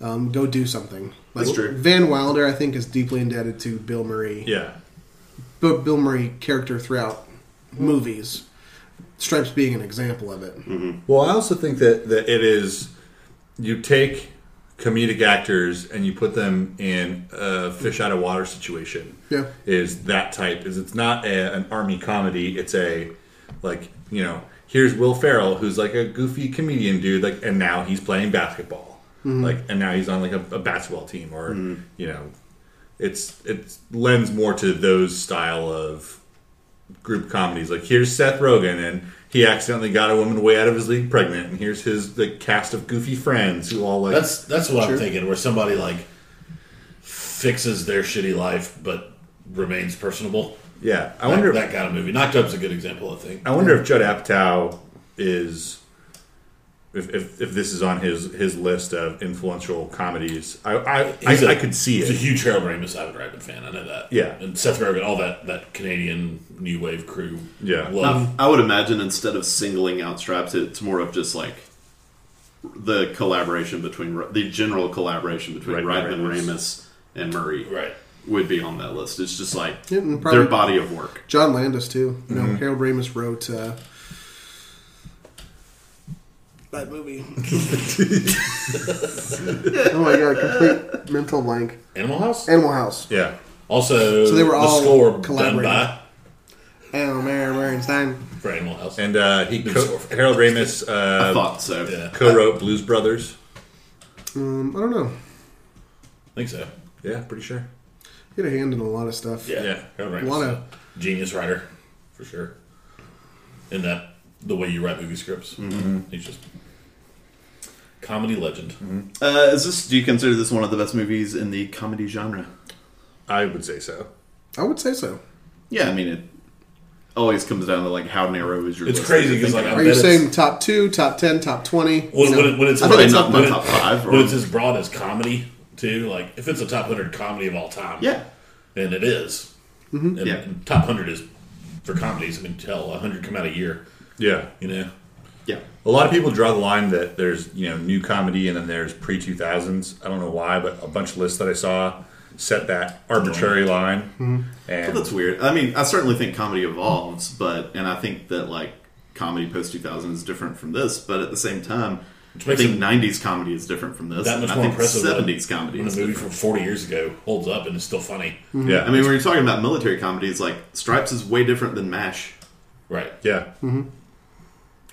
S1: um, go do something. Like
S2: That's true.
S1: Van Wilder, I think, is deeply indebted to Bill Murray.
S4: yeah,
S1: But Bill Murray character throughout mm-hmm. movies. Stripes being an example of it. Mm-hmm.
S4: Well, I also think that, that it is you take comedic actors and you put them in a fish out of water situation.
S1: Yeah.
S4: Is that type? Is it's not a, an army comedy? It's a like you know here's Will Ferrell who's like a goofy comedian dude like and now he's playing basketball mm-hmm. like and now he's on like a, a basketball team or you know it's it lends more to those style of group comedies. Like here's Seth Rogen and he accidentally got a woman way out of his league pregnant, and here's his the cast of goofy friends who all like
S3: That's that's what
S1: Sure.
S3: I'm thinking. Where somebody like fixes their shitty life but remains personable.
S4: yeah. I
S3: I
S4: wonder
S3: that kind of movie. Knocked Up's a good example. I think.
S4: I wonder if Judd Apatow is if, if, if this is on his his list of influential comedies. I I,
S3: He's
S4: I,
S3: a-
S4: I could see it.
S3: He's a huge Harold Ramis Ivan Reitman fan. I know that.
S4: Yeah.
S3: and Seth Rogen, all that that Canadian new wave crew.
S4: Yeah.
S3: love.
S2: I would imagine instead of singling out Stripes, it's more of just like the collaboration between the general collaboration between
S4: Reitman,
S2: Reitman,
S4: Ramis.
S2: Ramis, and Murray
S3: right.
S2: would be on that list. It's just like
S1: Yeah, probably-
S2: their body of work.
S1: John Landis too. You know,
S4: Mm-hmm.
S1: Harold Ramis wrote uh, that movie. oh my god, complete mental blank.
S3: Animal House.
S1: Animal House.
S4: yeah.
S3: Also,
S1: So they were
S3: the
S1: all
S3: score done
S1: collaborating.
S3: by
S1: Elmer Bernstein.
S3: for Animal House.
S4: And uh, he co- Harold Ramis
S2: I
S4: uh,
S2: thought so.
S3: yeah,
S4: co-wrote Blues Brothers.
S1: Um, I don't know.
S3: I think so.
S4: Yeah, pretty sure.
S1: He had a hand in a lot of stuff.
S3: Yeah,
S4: Yeah.
S3: Harold
S1: A
S3: Ramis,
S1: lot of-
S3: genius writer for sure. In that the way you write movie scripts,
S4: Mm-hmm.
S3: he's just comedy legend.
S2: Uh, is this? Do you consider this one of the best movies in the comedy genre?
S4: I would say so.
S1: I would say so.
S2: Yeah, I mean it. Always comes down to like how narrow is your.
S3: It's
S2: list
S3: crazy
S2: that you're
S3: 'cause, like,
S2: thinking
S1: Are
S2: about.
S1: you
S3: bet it's-
S1: saying top two, top ten, top twenty?
S3: When,
S1: You know,
S3: when, it, when it's
S1: I
S3: as
S1: think
S3: broad-
S1: it's
S2: not
S1: up
S2: my
S3: when,
S2: top five,
S3: when
S2: or-
S3: it's as broad as comedy too. Like if it's a top hundred comedy of all time,
S2: Yeah,
S3: and it is.
S1: Mm-hmm.
S3: And,
S2: Yeah.
S3: and top hundred is for comedies. I mean, tell hundred come out a year.
S4: Yeah.
S3: You know,
S2: yeah.
S4: A lot of people draw the line that there's you know new comedy and then there's pre two thousands. I don't know why, but a bunch of lists that I saw set that arbitrary line.
S1: Mm-hmm.
S2: Well, that's weird. I mean, I certainly think comedy evolves, but and I think that like comedy post two thousand is different from this, but at the same time, I think
S3: it
S2: nineties comedy is different from this.
S3: that
S2: and
S3: much
S2: I
S3: more
S2: think
S3: impressive.
S2: Seventies comedy
S3: when
S2: is
S3: a movie
S2: different.
S3: from forty years ago holds up and is still funny.
S4: yeah,
S2: I mean, when you're talking about military comedies, like Stripes is way different than Mash.
S3: Right.
S4: yeah.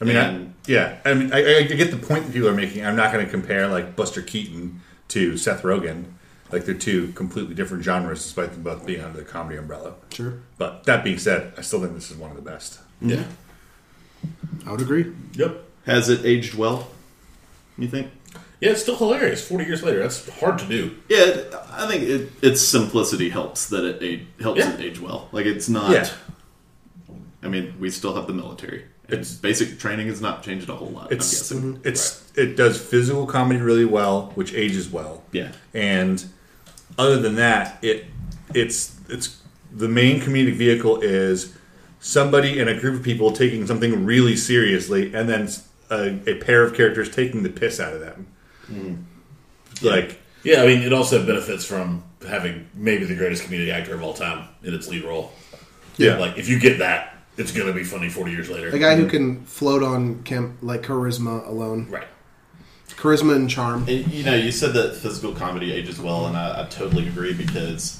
S4: I mean,
S2: And-
S4: I, yeah. I mean, I, I get the point that people are making. I'm not going to compare like Buster Keaton to Seth Rogen. Like they're two completely different genres, despite them both being under the comedy umbrella.
S1: Sure,
S4: But that being said, I still think this is one of the best.
S3: Yeah.
S1: I would agree.
S3: Yep.
S2: Has it aged well? You think?
S3: Yeah, it's still hilarious. Forty years later, that's hard to do.
S2: Yeah, I think it, its simplicity helps that it age, helps
S3: Yeah.
S2: it age well. Like it's not.
S4: Yeah.
S2: I mean, we still have the military.
S4: It's-
S2: Its basic training has not changed a whole lot. I'm
S4: It's
S2: guessing.
S4: it's it does physical comedy really well, which ages well.
S2: Yeah.
S4: And other than that, it it's it's the main comedic vehicle is somebody and a group of people taking something really seriously, and then a, a pair of characters taking the piss out of them. Mm-hmm. Like
S3: Yeah, I mean, it also benefits from having maybe the greatest comedic actor of all time in its lead role.
S4: yeah,
S3: Like, if you get that, it's going to be funny 40 years later.
S1: A guy who can float on chem- like charisma alone,
S3: Right.
S1: charisma and charm.
S2: And, you know, you said that physical comedy ages well, and I, I totally agree because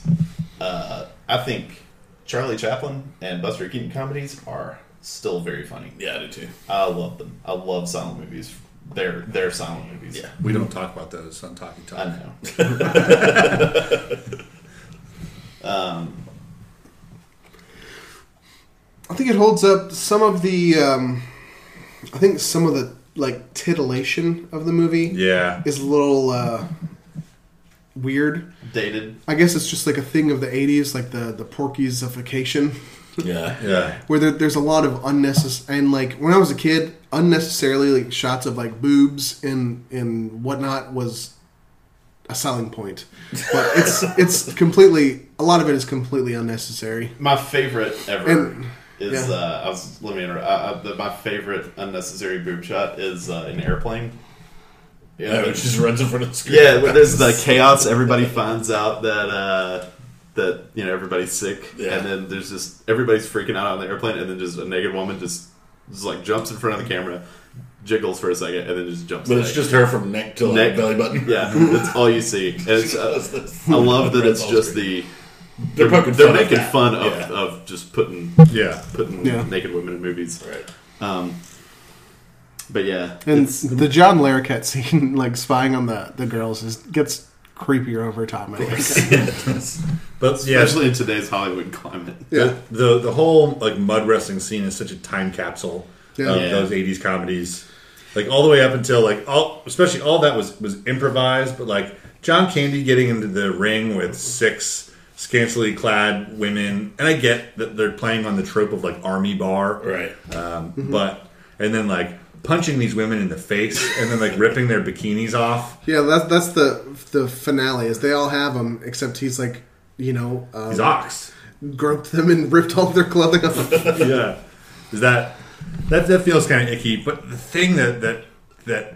S2: uh, I think Charlie Chaplin and Buster Keaton comedies are still very funny.
S3: Yeah, I do too.
S2: I love them. I love silent movies. They're they're silent movies.
S3: Yeah.
S4: we don't talk about those on Talking Talk.
S2: I know. um,
S1: I think it holds up some of the. Um, I think some of the like titillation of the movie
S4: Yeah,
S1: is a little uh, weird.
S2: dated.
S1: I guess it's just like a thing of the '80s, like the the Porkysification,
S3: Yeah.
S4: yeah,
S1: where there, there's a lot of unnecessary and like when I was a kid, unnecessarily like shots of like boobs and and whatnot was a selling point, but it's it's completely a lot of it is completely unnecessary.
S2: My favorite ever
S1: And-
S2: is
S1: yeah.
S2: uh, I was let me interrupt. Uh, uh, the, my favorite unnecessary boob shot is uh, an airplane.
S3: Yeah, it just runs in front of the screen.
S2: Yeah, when there's the chaos. Everybody finds out that uh, that you know everybody's sick,
S3: Yeah.
S2: and then there's just everybody's freaking out on the airplane, and then just a naked woman just just like jumps in front of the camera, jiggles for a second, and then just jumps.
S3: But it's just her from neck to like,
S2: Neck.
S3: belly button.
S2: yeah, that's all you see. And it's, uh, I love that it's just the
S3: They're poking
S2: they're
S3: fun at
S2: making
S3: that.
S2: fun of,
S3: Yeah.
S2: of just putting
S4: yeah.
S2: putting
S1: Yeah.
S2: naked women in movies.
S3: Right.
S2: Um, but yeah,
S1: And the John Larroquette scene, like spying on the the girls, is gets creepier over time. I think.
S4: But yeah,
S2: Especially in today's Hollywood climate.
S1: Yeah.
S4: the the whole like mud wrestling scene is such a time capsule
S1: Yeah.
S4: of
S2: Yeah.
S4: those '80s comedies. Like all the way up until like all, especially all that was was improvised. But like John Candy getting into the ring with six scantily clad women, and I get that they're playing on the trope of like army bar,
S3: Right.
S4: Um, But and then like punching these women in the face, and then like ripping their bikinis off.
S1: yeah, that's that's the the finale. Is they all have them except he's like, you know, um,
S4: He's ox.
S1: groped them and ripped all their clothing off.
S4: yeah. Is that that that feels kind of icky? But the thing that that that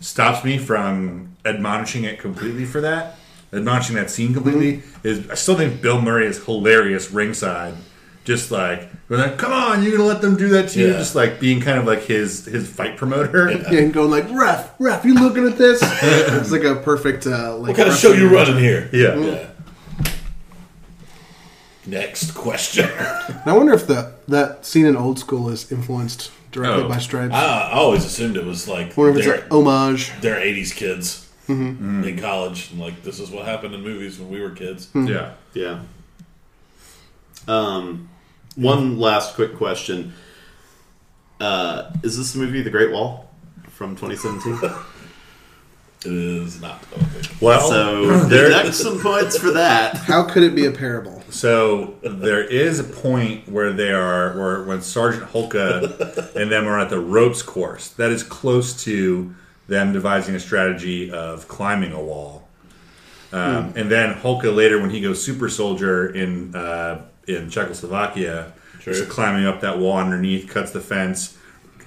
S4: stops me from admonishing it completely for that, admonishing that scene completely, is I still think Bill Murray is hilarious ringside. Just like, going like, come on, you're gonna let them do that to you? Just like being kind of like his his fight promoter.
S1: Yeah, and going like, ref, ref, you looking at this? it's like a perfect uh, like.
S3: What kind of show you
S1: wrestling-
S3: running here?
S4: Yeah.
S3: Yeah. Next question.
S1: I wonder if the that scene in Old School is influenced directly
S4: Oh.
S1: by Stripes.
S3: I, I always assumed it was like
S1: I wonder if
S3: their,
S1: it's an homage.
S3: their 80s kids in college. And like, this is what happened in movies when we were kids.
S4: Yeah.
S2: Yeah. Um, one last quick question: uh, Is this movie The Great Wall from 2017?
S3: It is not. Okay.
S4: Well,
S2: so
S4: there-
S2: are some points for that.
S1: How could it be a parable?
S4: So there is a point where they are, where when Sergeant Hulka and them are at the ropes course. That is close to them devising a strategy of climbing a wall. Um, And then Hulka later, when he goes super soldier in uh, in Czechoslovakia,
S3: True.
S4: is climbing up that wall underneath, cuts the fence,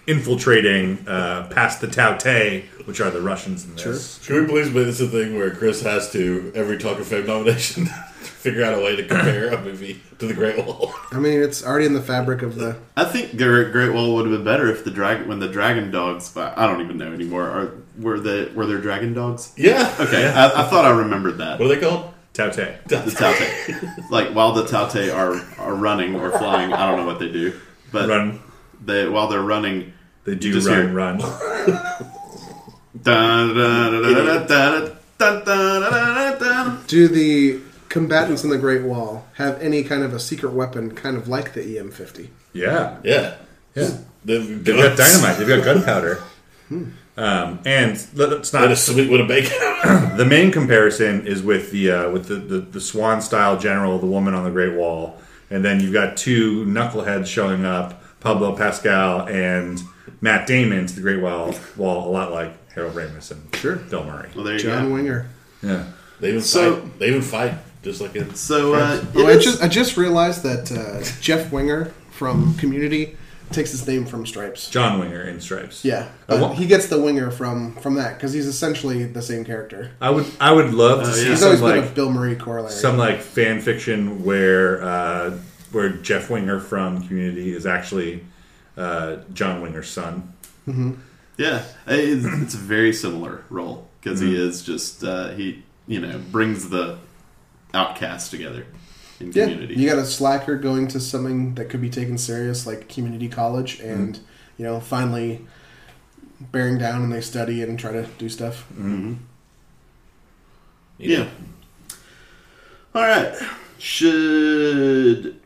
S4: infiltrating uh, past the Tao Tei, which are the Russians in this.
S3: Should we please make this a thing where Chris has to, every Talk of Fame nomination, figure out a way to compare a movie to the Great Wall.
S1: I mean, it's already in the fabric of the.
S2: I think the Great Wall would have been better if the dragon when the dragon dogs. I don't even know anymore. Are were the were there dragon dogs?
S3: Yeah.
S2: Okay, yeah. I, I, thought I remembered that.
S3: What are they called?
S4: Tao Tei.
S2: The Tao Tei. like while the Tao Tei are are running or flying, I don't know what they do, but
S4: run.
S2: They while they're running,
S4: they do run,
S2: hear,
S4: run.
S2: da, da, da,
S1: do the combatants in the Great Wall have any kind of a secret weapon, kind of like the E EM50?
S4: Yeah.
S3: Yeah.
S4: Yeah.
S3: They've
S4: They've got dynamite. They've got gunpowder. Um, and let's
S3: Got a sweet with a bacon.
S4: The main comparison is with the uh, with the, the, the Swan style general, the woman on the Great Wall, and then you've got two knuckleheads showing up, Pablo Pascal and Matt Damon to the Great Wall, wall a lot like Harold Ramis and
S1: Sure.
S4: Bill Murray.
S2: Well, there you
S1: John
S2: go.
S1: Winger.
S4: Yeah,
S3: They even
S2: So-
S3: fight. They even fight just like in.
S2: So uh,
S1: Oh,
S2: it
S1: I just I just realized that uh, Jeff Winger from Community takes his name from Stripes.
S4: John Winger in Stripes.
S1: Yeah, but
S4: wa-
S1: he gets the Winger from from that because he's essentially the same character.
S4: I would I would love to
S2: Oh,
S4: see
S2: yeah.
S1: He's
S4: some
S1: always been
S4: like
S1: a Bill Murray corollary.
S4: some like fan fiction where uh, where Jeff Winger from Community is actually uh, John Winger's son.
S2: yeah, it's, it's a very similar role because he is just uh, he you know brings the outcasts together in
S1: yeah,
S2: community.
S1: you got a slacker going to something that could be taken serious, like community college, and you know finally bearing down and they study and try to do stuff.
S2: Mm-hmm.
S3: you know,
S2: Yeah. All right. Should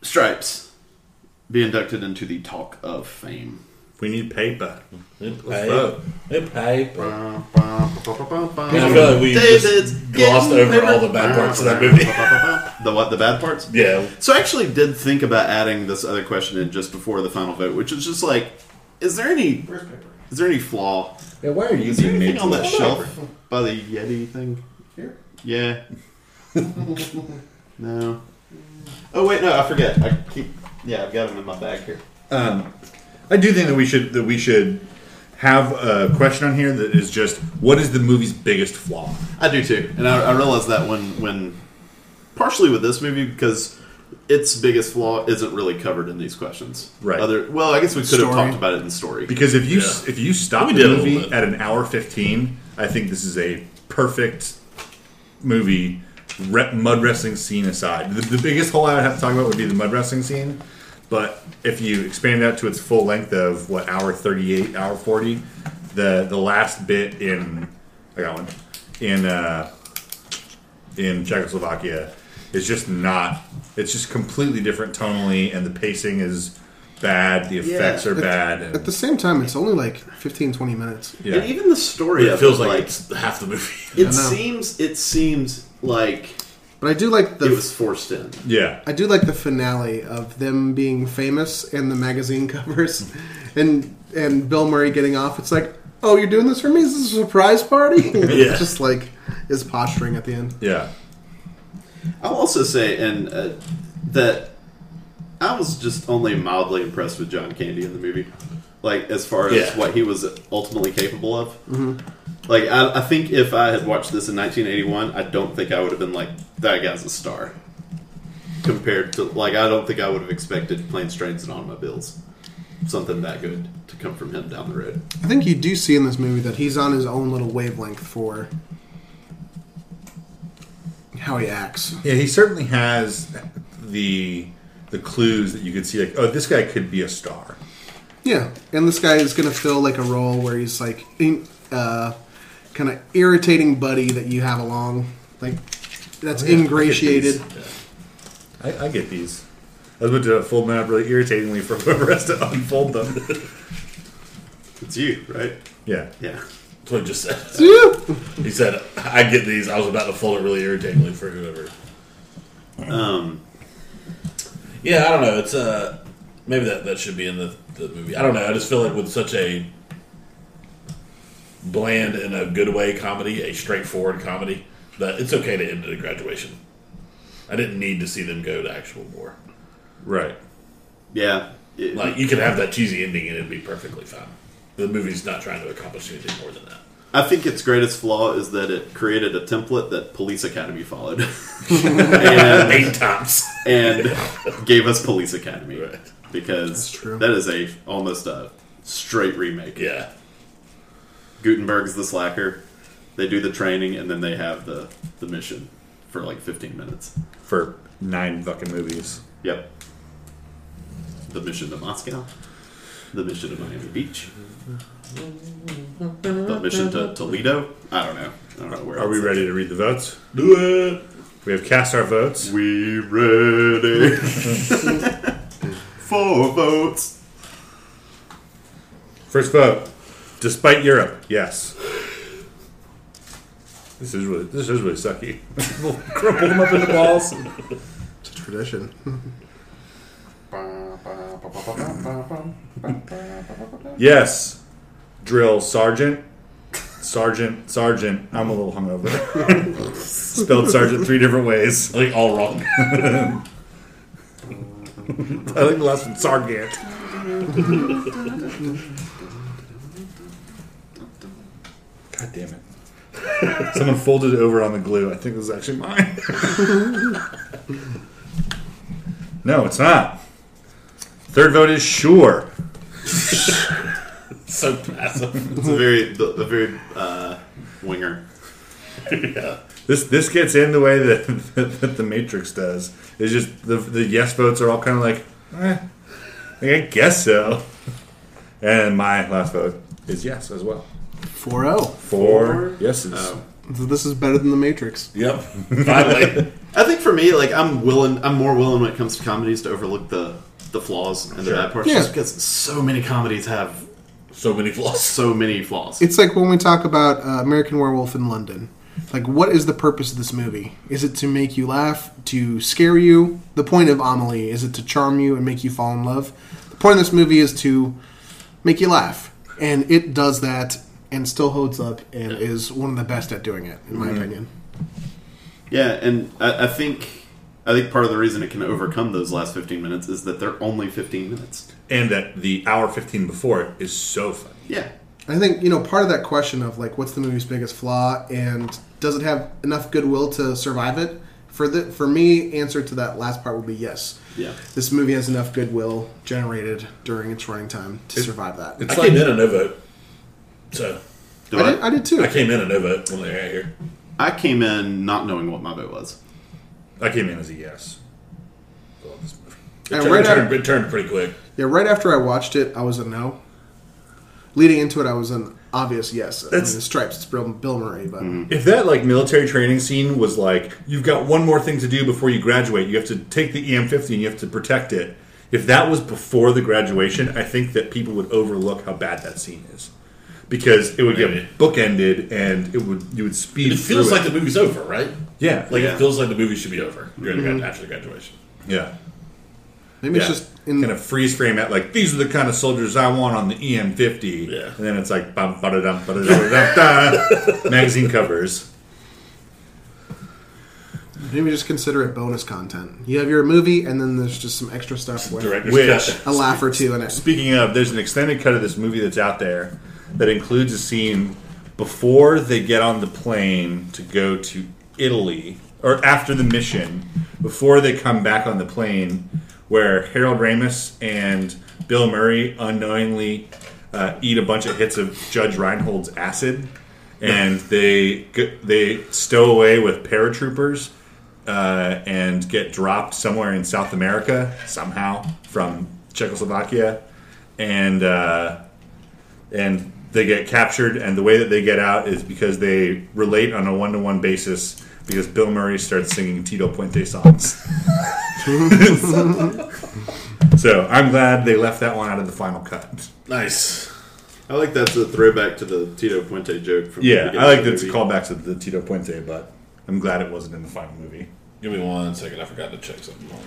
S2: Stripes be inducted into the Talk of Fame?
S4: We need paper.
S3: They
S4: Let's
S3: pay.
S4: vote.
S3: They pay. but-
S2: I
S3: I feel like we just glossed over all the bad parts of that movie.
S2: The what? The bad parts?
S3: Yeah.
S2: So I actually did think about adding this other question in just before the final vote, which is just like, is there any is there any flaw?
S4: Yeah, why are you
S2: Is there
S4: being
S2: anything
S4: made
S2: on that
S4: look
S2: shelf by the Yeti thing?
S1: Here.
S2: Yeah. no. Oh wait, no, I forget. I keep. Yeah, I've got them in my bag here.
S4: Um, I do think that we should that we should have a question on here that is just what is the movie's biggest flaw?
S2: I do too, and I, I realized that when when partially with this movie because its biggest flaw isn't really covered in these questions.
S4: Right.
S2: Other well, I guess we could have talked about it in story.
S4: Because if you
S3: Yeah.
S4: if you stop
S3: We
S4: the
S3: did a little
S4: movie at an hour fifteen, I think this is a perfect movie. Re- mud wrestling scene aside, the, the biggest hole I would have to talk about would be the mud wrestling scene. But if you expand that to its full length of what hour thirty eight, hour forty, the the last bit in I got one in uh, in Czechoslovakia is just not. It's just completely different tonally, and the pacing is bad. The effects are bad.
S1: At the same time, it's only like 15, 20 minutes.
S4: yeah,
S2: And even the story
S3: It
S2: of
S3: feels
S2: it,
S3: like,
S2: like
S3: it's half the movie.
S2: it
S1: know.
S2: seems it seems like
S1: But I do like the
S2: it was forced in.
S4: yeah.
S1: I do like the finale of them being famous and the magazine covers, and and Bill Murray getting off. It's like, oh, you're doing this for me? Is this a surprise party?
S3: Yeah.
S1: just like his posturing at the end.
S4: Yeah.
S2: I'll also say, and uh, that I was just only mildly impressed with John Candy in the movie. Like as far as
S3: Yeah.
S2: what he was ultimately capable of. Like I, I think if I had watched this in 1981, I don't think I would have been like that guy's a star. Compared to like, I don't think I would have expected planes, trains, and automobiles, something that good to come from him down the road.
S1: I think you do see in this movie that he's on his own little wavelength for how he acts.
S4: Yeah, he certainly has the the clues that you could see. Like, oh, this guy could be a star.
S1: Yeah, and this guy is going to fill like a role where he's like uh, kind of irritating buddy that you have along, like that's
S4: Oh, yeah, I get
S1: ingratiated.
S4: I, I get these. I was about to fold them up really irritatingly for whoever has to unfold them.
S2: It's you, right?
S4: yeah.
S2: Yeah.
S3: That's what he just said.
S1: Yeah.
S3: He said, I get these. I was about to fold it really irritatingly for whoever.
S2: Um,
S3: Yeah, I don't know. It's uh maybe that that should be in the, the movie. I don't know. I just feel like with such a bland in a good way comedy, a straightforward comedy, that it's okay to end at a graduation. I didn't need to see them go to actual war.
S4: Right.
S2: yeah. It-
S3: Like you could have that cheesy ending and it'd be perfectly fine. The movie's not trying to accomplish anything more than that.
S2: I think its greatest flaw is that it created a template that Police Academy followed, and,
S3: Eight times.
S2: and gave us Police Academy
S3: Right.
S2: because
S1: That's true.
S2: that is a almost a straight remake.
S3: Yeah.
S2: Guttenberg's the slacker. They do the training and then they have the the mission for like 15 minutes.
S4: For nine fucking movies.
S2: Yep. The mission to Moscow. The mission to Miami Beach. The mission to Toledo. I don't know. I don't know where.
S4: Are we ready to read the votes?
S3: Do it.
S4: We have cast our votes.
S2: We ready? Four votes.
S4: First vote. Despite Europe, yes. This is really this is really sucky. we'll crumple them up into balls.
S1: It's a tradition.
S4: Yes. Drill sergeant. Sergeant, sergeant. I'm a little hungover. Spelled sergeant three different ways.
S3: I think all wrong.
S4: I think the last one, sergeant. God damn it. Someone folded it over on the glue. I think this is actually mine. no, it's not. Third vote is sure.
S3: so passive.
S2: It's a very, the, the very uh, winger.
S3: yeah.
S4: This this gets in the way that, that, the Matrix does. It's just the the yes votes are all kind of like, eh, I guess so. And my last vote is yes as well.
S1: 4 0.
S4: Four yeses.
S2: Oh.
S1: So this is better than The Matrix.
S3: Yep. Finally.
S2: I think for me, like I'm willing, I'm more willing when it comes to comedies to overlook the the flaws and the
S4: Sure.
S2: bad parts,
S1: Yeah.
S2: just because so many comedies have
S3: so many flaws.
S2: so many flaws.
S1: It's like when we talk about uh, American Werewolf in London. Like, what is the purpose of this movie? Is it to make you laugh? To scare you? The point of Amelie is it to charm you and make you fall in love? The point of this movie is to make you laugh, and it does that and still holds up and is one of the best at doing it, in my mm-hmm. opinion.
S2: yeah, and I, I think I think part of the reason it can overcome those last 15 minutes is that they're only 15 minutes.
S4: and that the hour fifteen before it is so funny.
S2: Yeah,
S1: I think you know part of that question of like, what's the movie's biggest flaw, and does it have enough goodwill to survive it? For the for me, answer to that last part would be yes.
S2: yeah.
S1: This movie has enough goodwill generated during its running time to survive that.
S4: It's
S3: I came in a no vote. So
S2: Do
S1: I
S2: I,
S1: did, I did too.
S3: I came in a no vote when they were here.
S2: I came in not knowing what my vote was.
S4: I came in as a yes. I love this movie.
S3: It,
S1: And
S3: turned,
S1: right
S3: it, turned,
S1: after-
S3: it turned pretty quick.
S1: Yeah, right after I watched it, I was a no. leading into it, I was an obvious yes. I mean, the stripes. It's Bill, Bill Murray, but mm-hmm.
S4: If that like military training scene was like you've got one more thing to do before you graduate, you have to take the EM50 and you have to protect it. If that was before the graduation, I think that people would overlook how bad that scene is because it would
S3: Maybe.
S4: get bookended and it would you would speed.
S3: It feels
S4: through
S3: like the movie's over, right?
S4: yeah,
S3: Like
S2: Yeah.
S3: it feels like the movie should be over during the mm-hmm. grad- after the graduation.
S4: yeah.
S1: maybe
S4: Yeah.
S1: it's just in
S4: kind of freeze frame at like these are the kind of soldiers I want on the EM50.
S3: Yeah.
S4: and then it's like bum, ba-da-dum, ba-da-dum, da magazine covers.
S1: maybe just consider it bonus content. You have your movie, and then there's just some extra stuff with
S3: Director's
S4: Which-
S3: cut.
S1: a laugh or two in it.
S4: Speaking of, there's an extended cut of this movie that's out there that includes a scene before they get on the plane to go to Italy, or after the mission, before they come back on the plane, where Harold Ramis and Bill Murray unknowingly uh, eat a bunch of hits of Judge Reinhold's acid, and they they stow away with paratroopers uh, and get dropped somewhere in South America somehow from Czechoslovakia, and uh, and they get captured. And the way that they get out is because they relate on a one to one basis. Because Bill Murray starts singing Tito Puente songs. so I'm glad they left that one out of the final cut.
S3: Nice.
S2: I like that's a throwback to the Tito Puente joke from the
S4: Yeah,
S2: beginning
S4: I like
S2: the
S4: that it's a
S2: movie.
S4: callback to the Tito Puente, but I'm glad it wasn't in the final movie.
S3: Give me one second. I forgot to check something on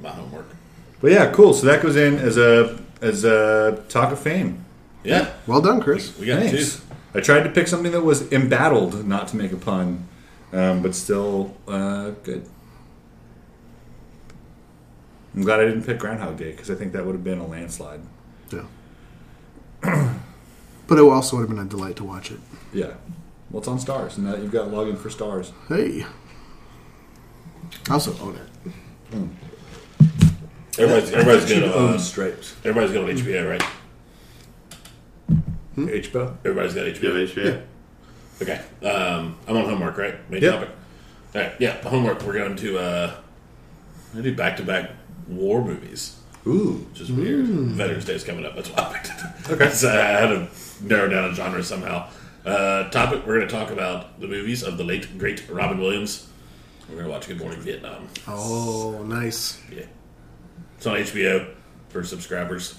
S3: my homework.
S4: But yeah, cool. So that goes in as a as a talk of fame.
S3: Yeah,
S1: Well done, Chris.
S3: we got
S4: Thanks.
S3: two.
S4: I tried to pick something that was embattled, not to make a pun, um, but still uh, good. I'm glad I didn't pick Groundhog Day because I think that would have been a landslide.
S1: Yeah. but it also would have been a delight to watch it.
S4: Yeah. Well, it's on Starz, and now that you've got login for Starz.
S1: Hey. I also own it.
S3: Everybody's everybody's
S4: Should
S3: good
S4: own
S3: on
S4: Stripes.
S3: everybody's good on HBO, right?
S4: HBO.
S3: Everybody's got
S2: Yeah,
S3: HBO.
S2: HBO.
S3: Okay. Um, I'm on homework, right? Main
S4: Yep.
S3: topic. All right. Yeah, homework. We're going to uh, I do back to back war movies,
S4: Ooh.
S3: which is weird. Veterans Day is coming up. That's why I picked it.
S4: Okay.
S3: so I had to narrow down a genre somehow. Uh, topic. We're going to talk about the movies of the late great Robin Williams. We're going to watch Good Morning Vietnam.
S1: Oh, nice.
S3: Yeah. It's on HBO for subscribers.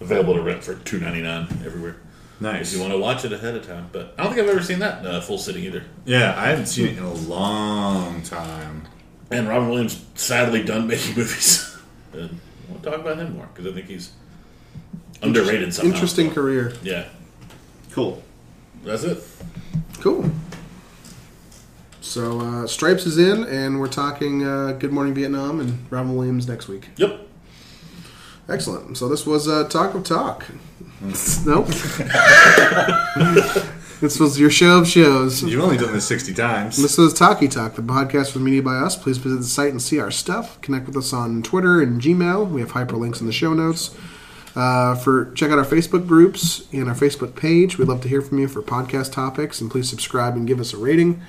S3: Available to rent for two ninety nine everywhere. If
S4: Nice.
S3: you want to watch it ahead of time, but I don't think I've ever seen that uh, full sitting either.
S4: Yeah, I haven't seen it in a long time.
S3: And Robin Williams sadly done making movies. and I want to talk about him more because I think he's underrated somehow.
S1: Interesting career.
S3: Yeah,
S2: Cool.
S3: that's it.
S1: Cool. So uh, Stripes is in, and we're talking uh, Good Morning Vietnam and Robin Williams next week.
S3: Yep.
S1: Excellent. So this was uh, Talk of Talk. Nope. this was your show of shows.
S4: You've only done this 60 times.
S1: This was Talkie Talk, the podcast with media by us. Please visit the site and see our stuff. Connect with us on Twitter and Gmail. We have hyperlinks in the show notes. Uh, for check out our Facebook groups and our Facebook page. We'd love to hear from you for podcast topics, and please subscribe and give us a rating.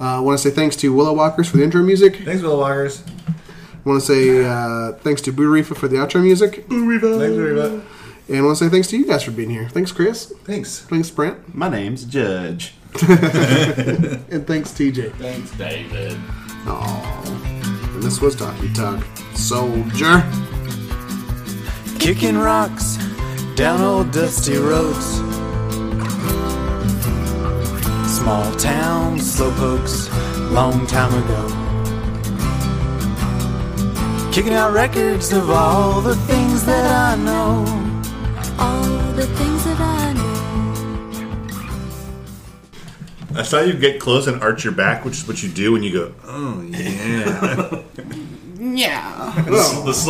S1: Uh, I want to say thanks to Willow Walkers for the intro music.
S4: Thanks, Willow Walkers.
S1: I want to say uh, thanks to Boo Rifa for the outro music. Boo Reefa.
S4: Thanks, Reba.
S1: And I want to say thanks to you guys for being here. Thanks, Chris.
S4: Thanks.
S1: Thanks, Brent.
S2: My name's Judge.
S1: And thanks, TJ.
S3: Thanks, David.
S1: Aww. And this was Talkie Talk. Soldier.
S5: Kicking rocks down old dusty roads. Small town slowpokes, long time ago. Kicking out records of all the things that I know.
S6: All the things that I know.
S4: I saw you get close and arch your back, which is what you do when you go, oh, yeah.
S6: Yeah.
S3: The